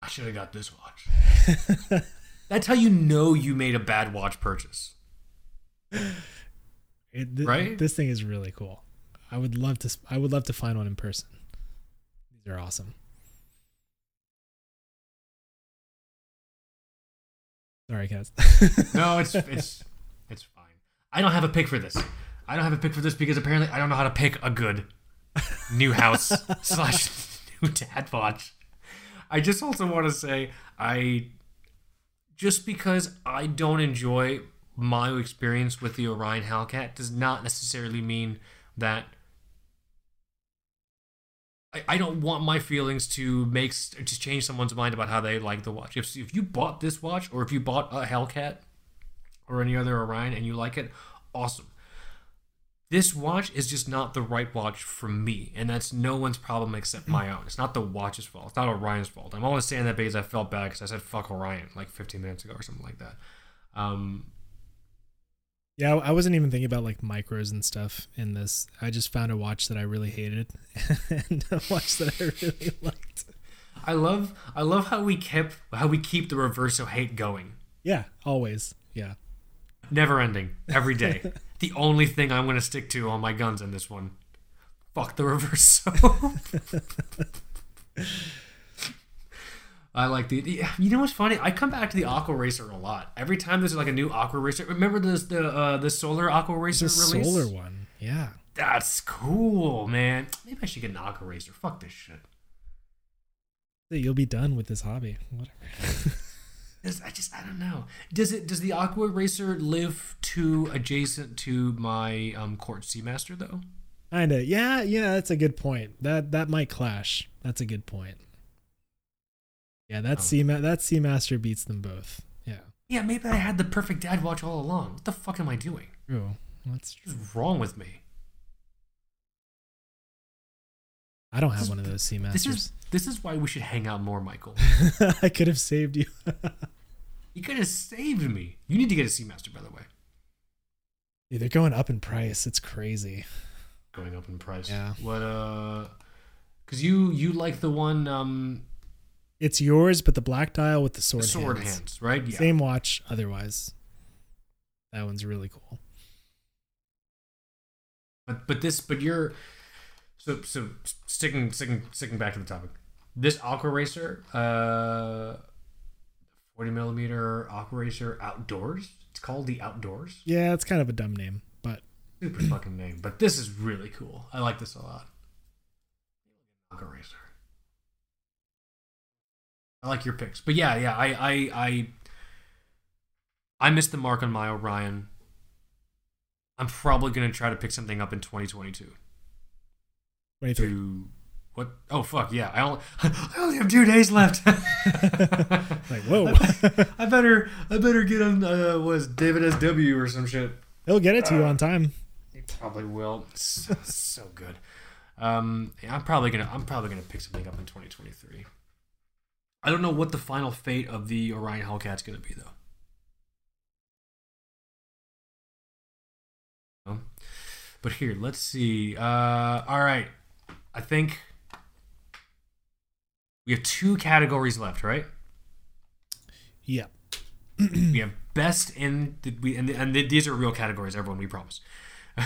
I should have got this watch. That's how you know you made a bad watch purchase. It, th- Right? This thing is really cool. I would love to. I would love to find one in person. These are awesome. Sorry, guys. No, it's it's it's fine. I don't have a pick for this. I don't have a pick for this because apparently I don't know how to pick a good new house slash new dad watch. I just also want to say I just because I don't enjoy my experience with the Orion Hellcat does not necessarily mean that I, I don't want my feelings to make to change someone's mind about how they like the watch. If if you bought this watch or if you bought a Hellcat or any other Orion and you like it, awesome. This watch is just not the right watch for me, and that's no one's problem except my own. It's not the watch's fault. It's not Orion's fault. I'm only saying that because I felt bad because I said fuck Orion like 15 minutes ago or something like that. Um, yeah, I wasn't even thinking about like micros and stuff in this. I just found a watch that I really hated and a watch that I really liked. I love I love how we kept how we keep the reverso hate going. Yeah, always. Yeah. Never ending. Every day. the only thing I'm going to stick to on my guns in this one. Fuck the reverso. I like the, the- You know what's funny? I come back to the Aqua Racer a lot. Every time there's like a new Aqua Racer. Remember this the uh, the Solar Aqua Racer The release? solar one. Yeah. That's cool, man. Maybe I should get an Aqua Racer. Fuck this shit. You'll be done with this hobby. Whatever. I just I don't know. Does it does the Aqua Racer live too adjacent to my um quartz Seamaster though? Kinda. Yeah, yeah, that's a good point. That that might clash. That's a good point. Yeah, that Oh. That Seamaster beats them both. Yeah. Yeah, maybe I had the perfect dad watch all along. What the fuck am I doing? True. That's true. What is wrong with me? I don't have is- one of those This Seamasters. is this is why we should hang out more, Michael. I could have saved you. You could have saved me. You need to get a Seamaster, by the way. Dude, they're going up in price. It's crazy. Going up in price. Yeah. What uh? Because you you like the one um It's yours, but the black dial with the the sword, sword hands. hands, right? Yeah. Same watch, otherwise. That one's really cool. But but this but you're So so sticking sticking sticking back to the topic. This Aqua Racer, uh, forty millimeter Aqua Racer outdoors. It's called the Outdoors. Yeah, it's kind of a dumb name, but Super fucking name, but this is really cool. I like this a lot. Aqua Racer. I like your picks, but yeah, yeah, I I I I missed the mark on my Orion. I'm probably gonna try to pick something up in 2022. 23. To what? Oh fuck yeah! I only I only have two days left. like, whoa. I better I better get on uh, was David SW or some shit. He'll get it to you on time. He probably will. So, so good. Um, yeah, I'm probably gonna I'm probably gonna pick something up in 2023. I don't know what the final fate of the Orion Hellcat's gonna be though. But here, let's see. Uh, all right, I think we have two categories left, right? Yeah. we have best in the, we and, and these are real categories everyone we promise.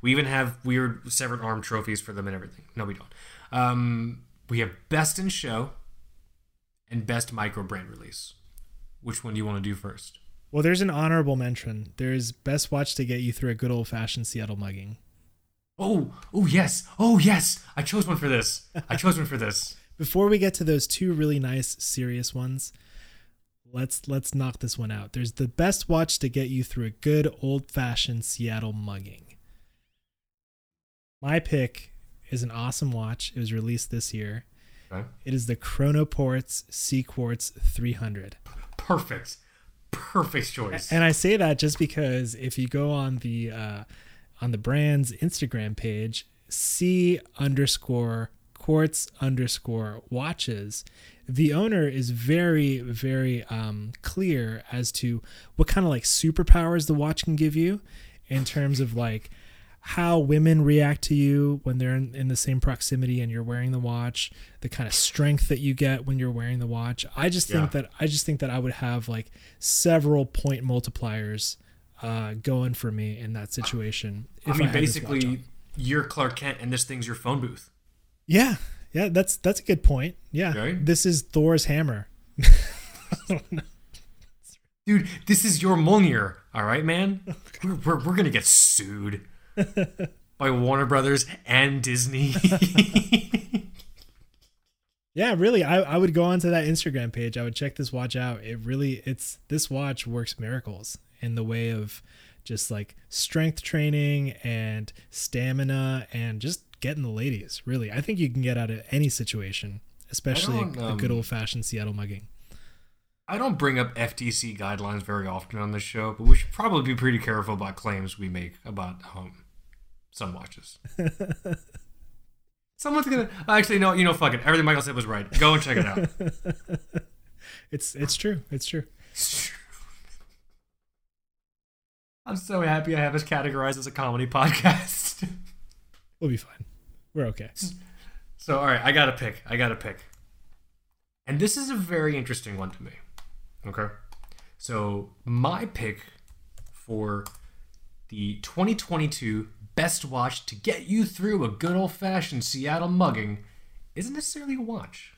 We even have weird severed arm trophies for them and everything. No we don't. Um, we have best in show and best micro brand release. Which one do you want to do first? Well, there's an honorable mention. There's best watch to get you through a good old fashioned Seattle mugging. oh oh yes. Oh yes. I chose one for this. I chose one for this Before we get to those two really nice serious ones, let's let's knock this one out. There's the best watch to get you through a good old fashioned Seattle mugging. My pick is an awesome watch. It was released this year. okay. It is the Chronoports Sea Quartz 300. perfect perfect choice And I say that just because if you go on the uh, on the brand's Instagram page, C underscore quartz underscore watches, the owner is very very um, clear as to what kind of like superpowers the watch can give you in terms of like how women react to you when they're in, in the same proximity and you're wearing the watch the kind of strength that you get when you're wearing the watch. I just think Yeah. that i just think that i would have like several point multipliers uh, going for me in that situation i if mean watch basically you're clark kent and this thing's your phone booth yeah yeah that's that's a good point yeah Right? this is thor's hammer Dude, this is your Mjolnir, all right, man? We're, we're, we're gonna get sued by Warner Brothers and Disney. Yeah, really. I, I would go onto that Instagram page. I would check this watch out. It really it's this watch works miracles in the way of just like strength training and stamina and just getting the ladies. Really. I think you can get out of any situation, especially a, a good um, old fashioned Seattle mugging. I don't bring up FTC guidelines very often on this show, but we should probably be pretty careful about claims we make about um, some watches. Someone's gonna actually no, you know, fuck it. Everything Michael said was right. Go and check it out. It's it's true. It's true. I'm so happy I have us categorized as a comedy podcast. We'll be fine. We're okay. So, all right, I got to pick. I got to pick. And this is a very interesting one to me. Okay. So, my pick for the 2022 best watch to get you through a good old fashioned Seattle mugging isn't necessarily a watch.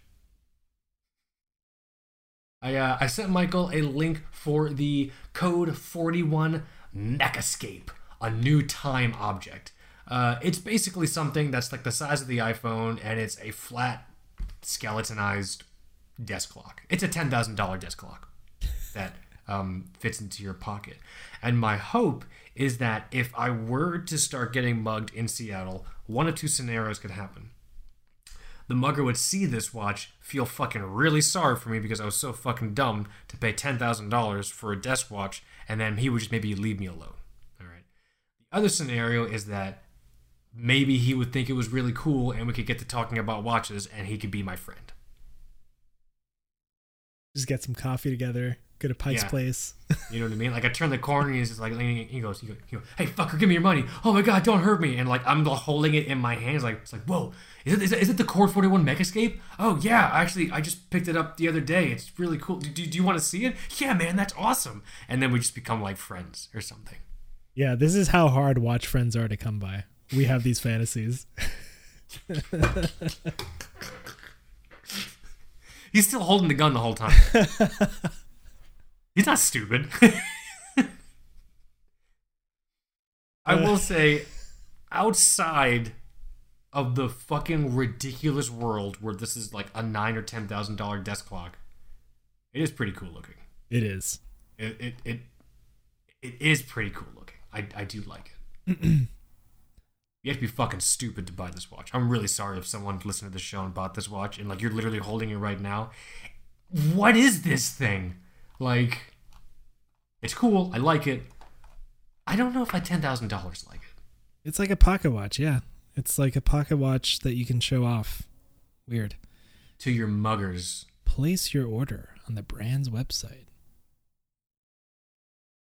I, uh, I sent Michael a link for the Code 41 Mechascape, a new time object. Uh, it's basically something that's like the size of the iPhone, and it's a flat, skeletonized desk clock. It's a ten thousand dollar desk clock that um, fits into your pocket. And my hope is that if I were to start getting mugged in Seattle, one of two scenarios could happen. The mugger would see this watch, feel fucking really sorry for me because I was so fucking dumb to pay ten thousand dollars for a desk watch, and then he would just maybe leave me alone. All right. The other scenario is that maybe he would think it was really cool, and we could get to talking about watches, and he could be my friend. Just get some coffee together. Go to Pike's Yeah. Place. You know what I mean? Like I turn the corner and he's just like leaning. He goes, he goes, he goes, "Hey fucker, give me your money! Oh my god, don't hurt me!" And like I'm holding it in my hands, like it's like, "Whoa, is it is it, is it the Code 41 Mechascape? Oh yeah, actually I just picked it up the other day. It's really cool. Do, do, do you want to see it? Yeah, man, that's awesome." And then we just become like friends or something. Yeah, this is how hard watch friends are to come by. We have these fantasies. He's still holding the gun the whole time. He's not stupid. I will uh. say, outside of the fucking ridiculous world where this is like a nine or ten thousand dollar desk clock, it is pretty cool looking. It is. It it it, it is pretty cool looking. I I do like it. you have to be fucking stupid to buy this watch. I'm really sorry if someone listened to the show and bought this watch and like you're literally holding it right now. What is this thing? Like, it's cool. I like it. I don't know if I ten thousand dollars like it. It's like a pocket watch, yeah. It's like a pocket watch that you can show off. Weird. To your muggers. Place your order on the brand's website.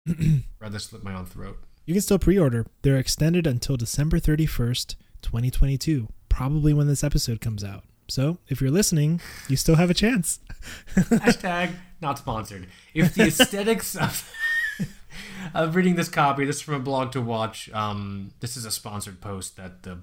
Rather slip my own throat. You can still pre-order. They're extended until December 31st, 2022, probably when this episode comes out. So, if you're listening, you still have a chance. Hashtag not sponsored. If the aesthetics of of reading this copy, this is from a blog to watch. Um, this is a sponsored post that the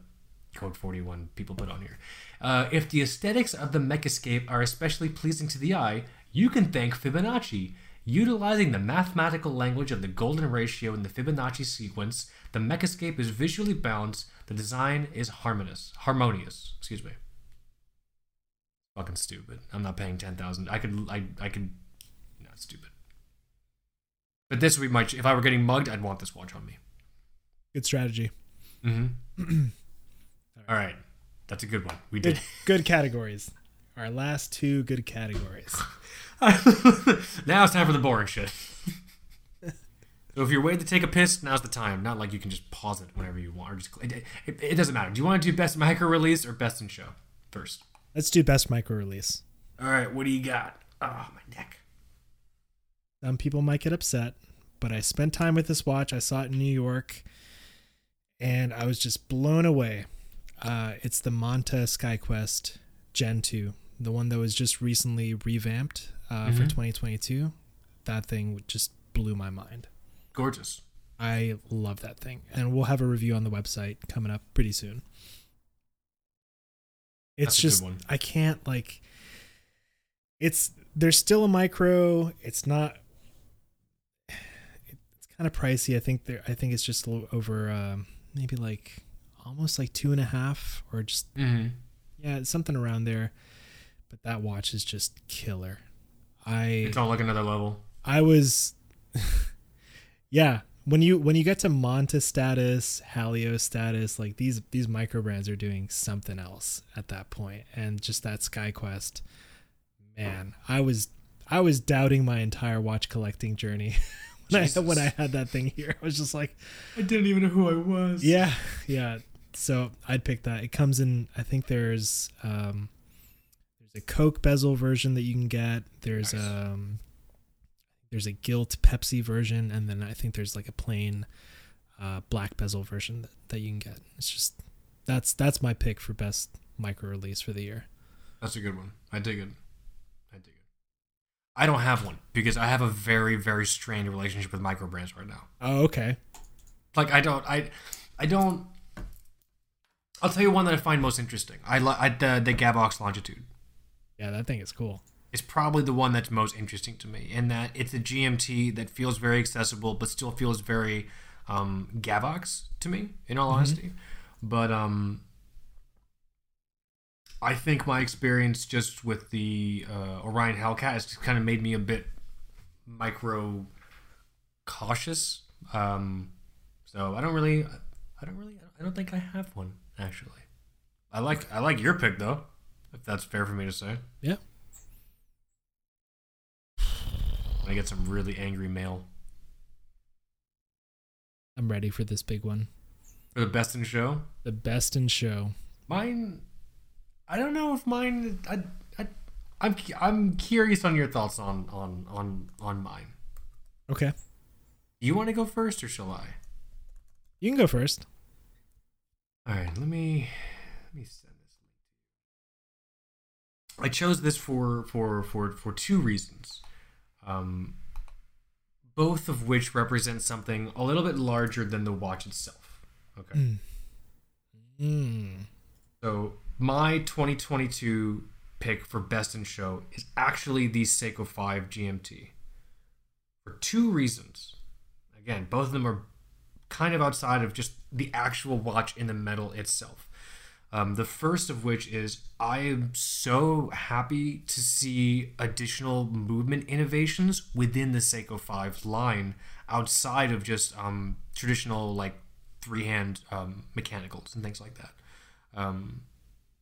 Code 41 people put on here. Uh, if the aesthetics of the Mechascape are especially pleasing to the eye, you can thank Fibonacci. Utilizing the mathematical language of the golden ratio in the Fibonacci sequence, the Mechascape is visually balanced. The design is harmonious. Harmonious, excuse me. Fucking stupid. I'm not paying ten thousand. I could, I, I could. not stupid. But this would be my. If I were getting mugged, I'd want this watch on me. Good strategy. Mm-hmm. All right, that's a good one. We did. Good, good categories. Our last two good categories. now it's time for the boring shit. so if you're waiting to take a piss, now's the time. Not like you can just pause it whenever you want, or just it, it, it doesn't matter. Do you want to do best micro release or best in show first? Let's do best micro release. All right, what do you got? Oh, my neck. Some people might get upset, but I spent time with this watch. I saw it in New York, and I was just blown away. Uh, it's the Monta SkyQuest Gen 2, the one that was just recently revamped uh, for Mhm. 2022. That thing just blew my mind. Gorgeous. I love that thing, and we'll have a review on the website coming up pretty soon. It's That's just. I can't like. It's there's still a micro. It's not. It's kind of pricey. I think there. I think it's just a little over. Um, maybe like almost like two and a half, or just Mm-hmm. yeah, something around there. But that watch is just killer. I It's on like another level. I was yeah, when you when you get to Monta status, Halios status, like these these micro brands are doing something else at that point and just that SkyQuest man, I was I was doubting my entire watch collecting journey when I when I had that thing here. I was just like, I didn't even know who I was. yeah, yeah. So I'd pick that. It comes in I think there's um there's a Coke bezel version that you can get. There's Nice. um there's a gilt Pepsi version and then I think there's like a plain uh black bezel version that, that you can get. It's just that's that's my pick for best micro release for the year. That's a good one. I dig it. I dig it. I don't have one because I have a very, very strained relationship with micro brands right now. Oh, okay. Like I don't, I, I don't. I'll tell you one that I find most interesting. I like the the Gavox Longitude. Yeah, that thing is cool. It's probably the one that's most interesting to me in that it's a GMT that feels very accessible but still feels very um, Gavox to me. In all honesty, but um, I think my experience just with the uh, Orion Hellcat has kind of made me a bit micro cautious. Um, so I don't really, I don't really, I don't think I have one actually. I like, I like your pick though, if that's fair for me to say. Yeah. I get some really angry mail I'm ready for this big one. for the best in show. The best in show. Mine, I don't know if mine. I, I, I'm I'm curious on your thoughts on on on on mine. Okay. You want to go first or shall I? You can go first. All right, let me let me send this link. I chose this for for for for two reasons, um, both of which represent something a little bit larger than the watch itself. Okay. Mm. Mm. So my 2022 pick for best in show is actually the Seiko 5 GMT for two reasons. Again, both of them are kind of outside of just the actual watch in the metal itself. Um, the first of which is I am so happy to see additional movement innovations within the Seiko 5 line outside of just um, traditional like three hand um, mechanicals and things like that. Um,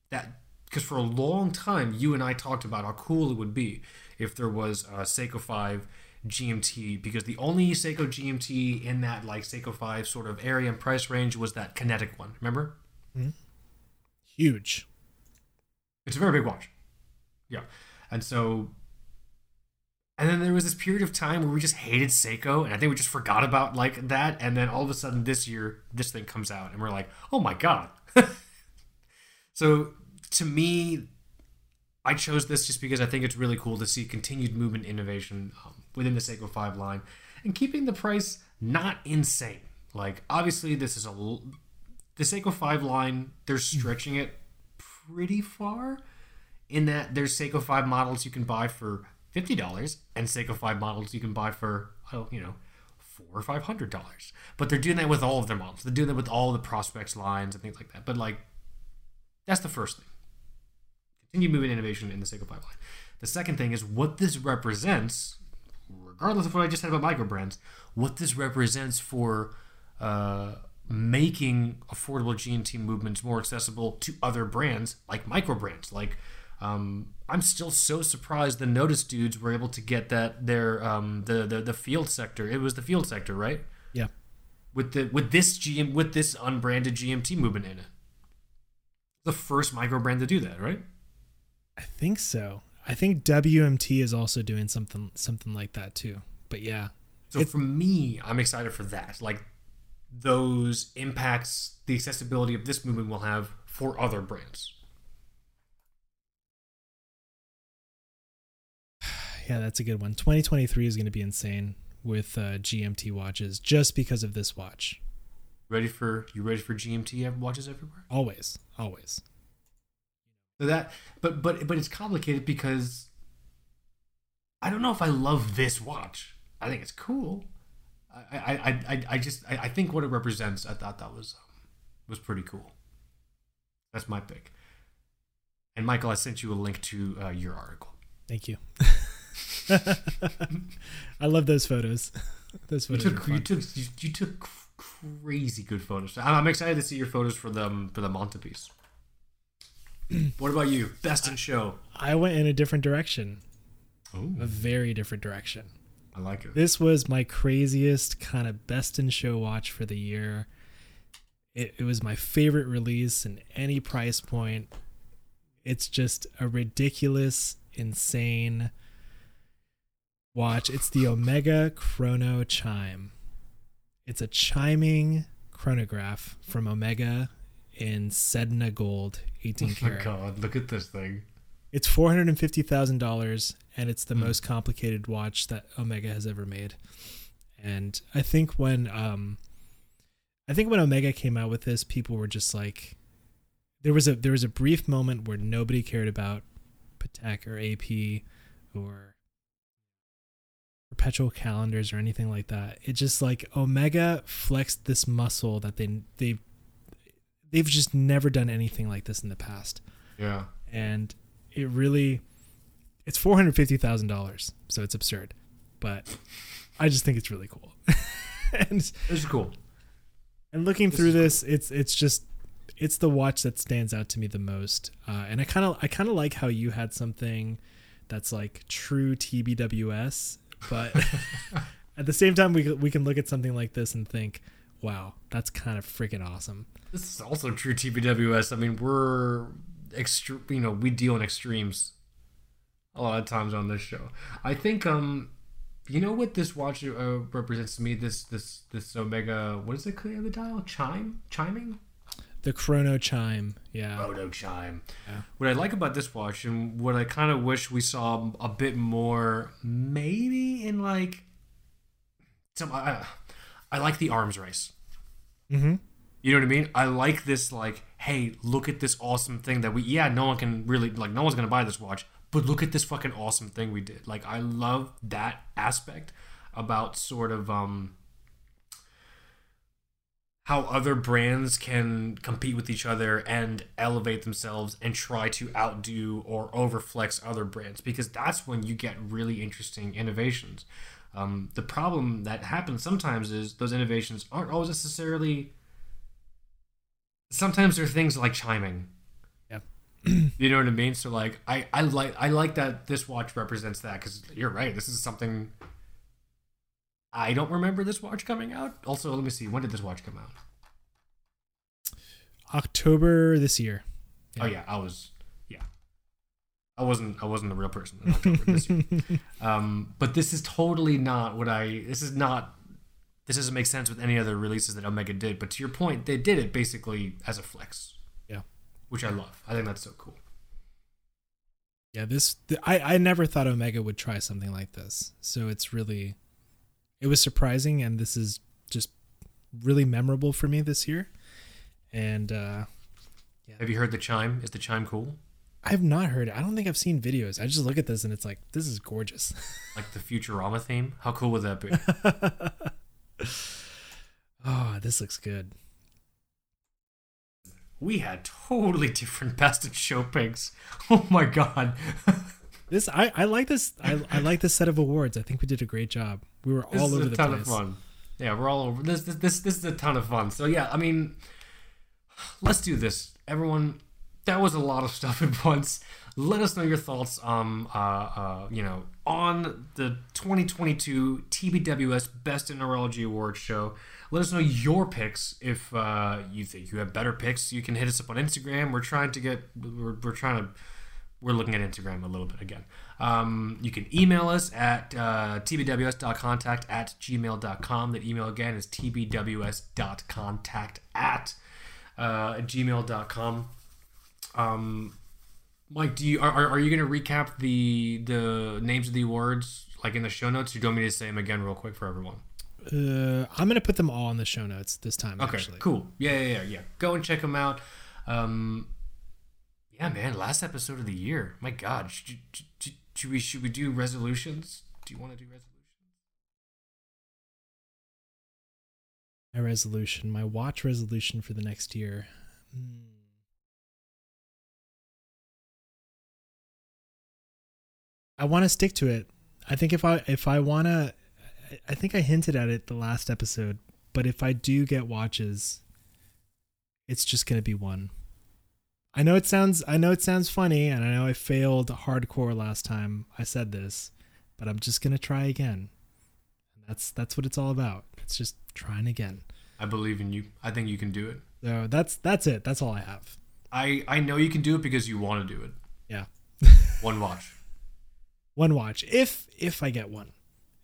that because for a long time you and I talked about how cool it would be if there was a Seiko 5 GMT because the only Seiko GMT in that like Seiko 5 sort of area and price range was that kinetic one. Remember? Huge. It's a very big watch. Yeah. And so and then there was this period of time where we just hated Seiko and I think we just forgot about like that and then all of a sudden this year this thing comes out and we're like, "Oh my god." so to me I chose this just because I think it's really cool to see continued movement innovation um, within the Seiko 5 line and keeping the price not insane. Like obviously this is a l- the Seiko 5 line, they're stretching it pretty far in that there's Seiko 5 models you can buy for $50 and Seiko 5 models you can buy for, oh, you know, four or five hundred dollars. But they're doing that with all of their models. They're doing that with all the prospects lines and things like that. But like that's the first thing. Continue moving innovation in the Seiko pipeline. The second thing is what this represents, regardless of what I just said about micro brands, what this represents for uh, making affordable GMT movements more accessible to other brands like micro brands. Like, um, I'm still so surprised the Nodus dudes were able to get that their um, the, the the field sector. It was the field sector, right? Yeah. With the with this GM with this unbranded GMT movement in it. The first micro brand to do that, right? I think so. I think WMT is also doing something something like that too. But yeah, So for me, I'm excited for that. Like those impacts the accessibility of this movement will have for other brands. yeah, that's a good one. 2023 is going to be insane with uh, GMT watches just because of this watch. Ready for you ready for GMT watches everywhere? Always, always. So that but but but it's complicated because I don't know if I love this watch. I think it's cool. I I I, I, just I, I think what it represents I thought that was um, was pretty cool. That's my pick. And Michael, I sent you a link to uh, your article. Thank you. I love those photos. Those photos. are took you took you, you took crazy good photos. I'm excited to see your photos for the um, for the Montepiece. what about you? Best in show. I went in a different direction, Oh, a very different direction. I like it. This was my craziest kind of best in show watch for the year. It, it was my favorite release in any price point. It's just a ridiculous, insane watch. It's the Omega Chrono Chime. It's a chiming chronograph from Omega in Sedna Gold, 18 karat. Oh my god, look at this thing. It's four hundred and fifty thousand dollars, and it's the Hmm. most complicated watch that Omega has ever made. And I think when um, I think when Omega came out with this, people were just like, there was a there was a brief moment where nobody cared about Patek or AP or perpetual calendars or anything like that. It just like Omega flexed this muscle that they they they've just never done anything like this in the past Yeah. and it really it's four hundred fifty thousand dollars, so it's absurd. But I just think it's really cool. and This is cool. and looking This through is cool. this, it's it's just it's the watch that stands out to me the most. Uh, and I kind of I kind of like how you had something that's like true TBWS, but at the same time we we can look at something like this and think, wow, that's kind of freaking awesome. This is also true TBWS. I mean, we're extreme. You know, we deal in extremes a lot of times on this show. I think, um, you know what this watch uh, represents to me. This this this Omega. What is it? Clear the dial chime chiming. The chrono chime, yeah. Roto chime. Yeah. What I like about this watch, and what I kind of wish we saw a bit more, maybe in like some. I, I like the arms race. Mm-hmm. You know what I mean? I like this like hey, look at this awesome thing that we yeah, no one can really like no one's gonna buy this watch, but look at this fucking awesome thing we did. Like I love that aspect about sort of um how other brands can compete with each other and elevate themselves and try to outdo or overflex other brands because that's when you get really interesting innovations. Um, the problem that happens sometimes is those innovations aren't always necessarily. Sometimes they're things like chiming. Yeah. you know what I mean? So like, I I like I like that this watch represents that because you're right. This is something. I don't remember this watch coming out. Also, let me see. When did this watch come out? October this year. Oh yeah, I was. Yeah, I wasn't. I wasn't a real person in October this year. Um, but this is totally not what I. This is not. This doesn't make sense with any other releases that Omega did. But to your point, they did it basically as a flex. Which I love. I think that's so cool. Yeah, this th- I I never thought Omega would try something like this. So it's really it was surprising and this is just really memorable for me this year. And uh yeah. Have you heard the chime? Is the chime cool? I've not heard it. I don't think I've seen videos. I just look at this and it's like this is gorgeous. Like the Futurama theme? How cool would that be? oh, this looks good. We had totally different best in show picks. Oh my god. This I, I like this I, I like this set of awards. I think we did a great job. We were This all over the place. This is a ton of fun. Yeah, we're all over. This, this this this is a ton of fun. So yeah, I mean, let's do this, everyone. That was a lot of stuff at once. Let us know your thoughts, um, uh, uh, you know, on the 2022 TBWS Best in Neurology Awards show. Let us know your picks. If uh, you think you have better picks, you can hit us up on Instagram. We're trying to get. We're, we're trying to we're looking at Instagram a little bit again. Um, you can email us at uh, tbws.contact at gmail.com. That email again is tbws.contact at uh, gmail.com. Um, Mike, do you are, are you going to recap the the names of the awards like in the show notes? You want me to say them again real quick for everyone? Uh, I'm gonna put them all in the show notes this time. Okay, actually, cool. Yeah, yeah, yeah, yeah. Go and check them out. Um, yeah, man. Last episode of the year. My God, should, should, should we should we do resolutions? Do you want to do resolutions? My resolution, my watch resolution for the next year. Hmm. I want to stick to it. I think if I if I want to I think I hinted at it the last episode, but if I do get watches it's just going to be one. I know it sounds I know it sounds funny and I know I failed hardcore last time I said this, but I'm just going to try again. And that's that's what it's all about. It's just trying again. I believe in you. I think you can do it. So that's that's it. That's all I have. I I know you can do it because you want to do it. Yeah. One watch. one watch. If if I get one.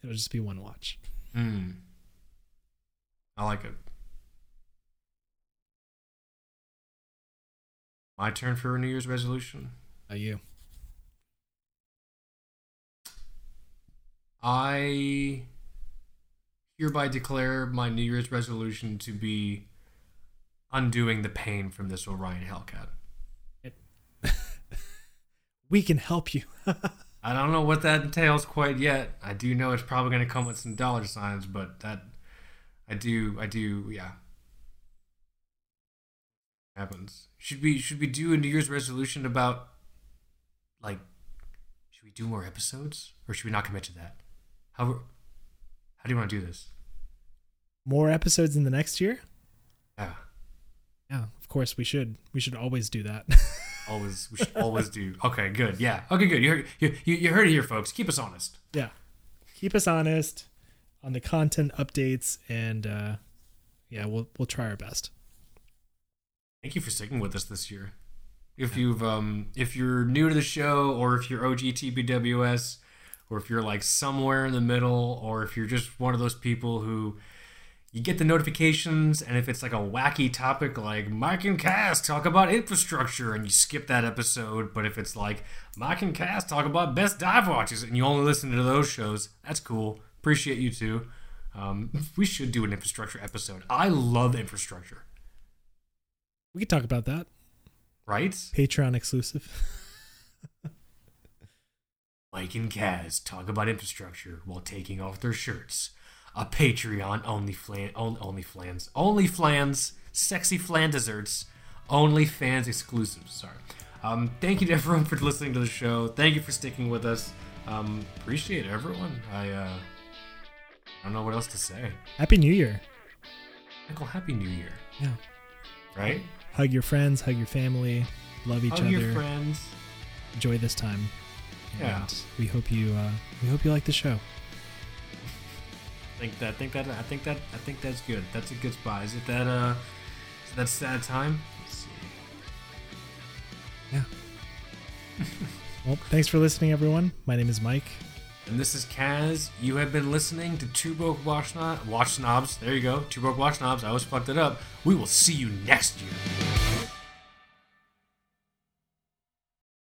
It'll just be one watch. Hmm. I like it. My turn for a New Year's resolution. Are you? I hereby declare my New Year's resolution to be undoing the pain from this Orion Hellcat. We can help you. I don't know what that entails quite yet. I do know it's probably going to come with some dollar signs, but that I do, I do, yeah. Happens. Should we should we do a New Year's resolution about like should we do more episodes or should we not commit to that? How how do you want to do this? More episodes in the next year? Yeah. Yeah, of course we should. We should always do that. Always, we should always do. Okay, good. Yeah. Okay, good. You heard, you, you, you heard it here, folks. Keep us honest. yeah. Keep us honest on the content updates and uh yeah, we'll we'll try our best. Thank you for sticking with us this year. If you've um if you're new to the show or if you're OG TBWS or if you're like somewhere in the middle or if you're just one of those people who you get the notifications and if it's like a wacky topic like Mike and Cass talk about infrastructure and you skip that episode, but if it's like Mike and Cass talk about best dive watches and you only listen to those shows, that's cool. Appreciate you too. Um, we should do an infrastructure episode. I love infrastructure. We could talk about that. Right? Patreon exclusive. Mike and Kaz talk about infrastructure while taking off their shirts. A Patreon only flan, only, only flans, only flans, sexy flan desserts, only fans exclusives. Sorry. Um, thank you to everyone for listening to the show. Thank you for sticking with us. Um, appreciate everyone. I uh, I don't know what else to say. Happy New Year. Michael, Happy New Year. Yeah. Right? Hug your friends, hug your family, love each Hug other, your friends. enjoy this time. Yeah. And we hope you uh, we hope you like the show. I think that I think that I think that I think that's good. That's a good spot. Is it that uh is that sad time? Let's see. Yeah. well, thanks for listening, everyone. My name is Mike. And this is Kaz. You have been listening to Two Broke Watch, Sno- Watch Snobs. There you go. Two Broke Watch Snobs. I always fucked it up. We will see you next year.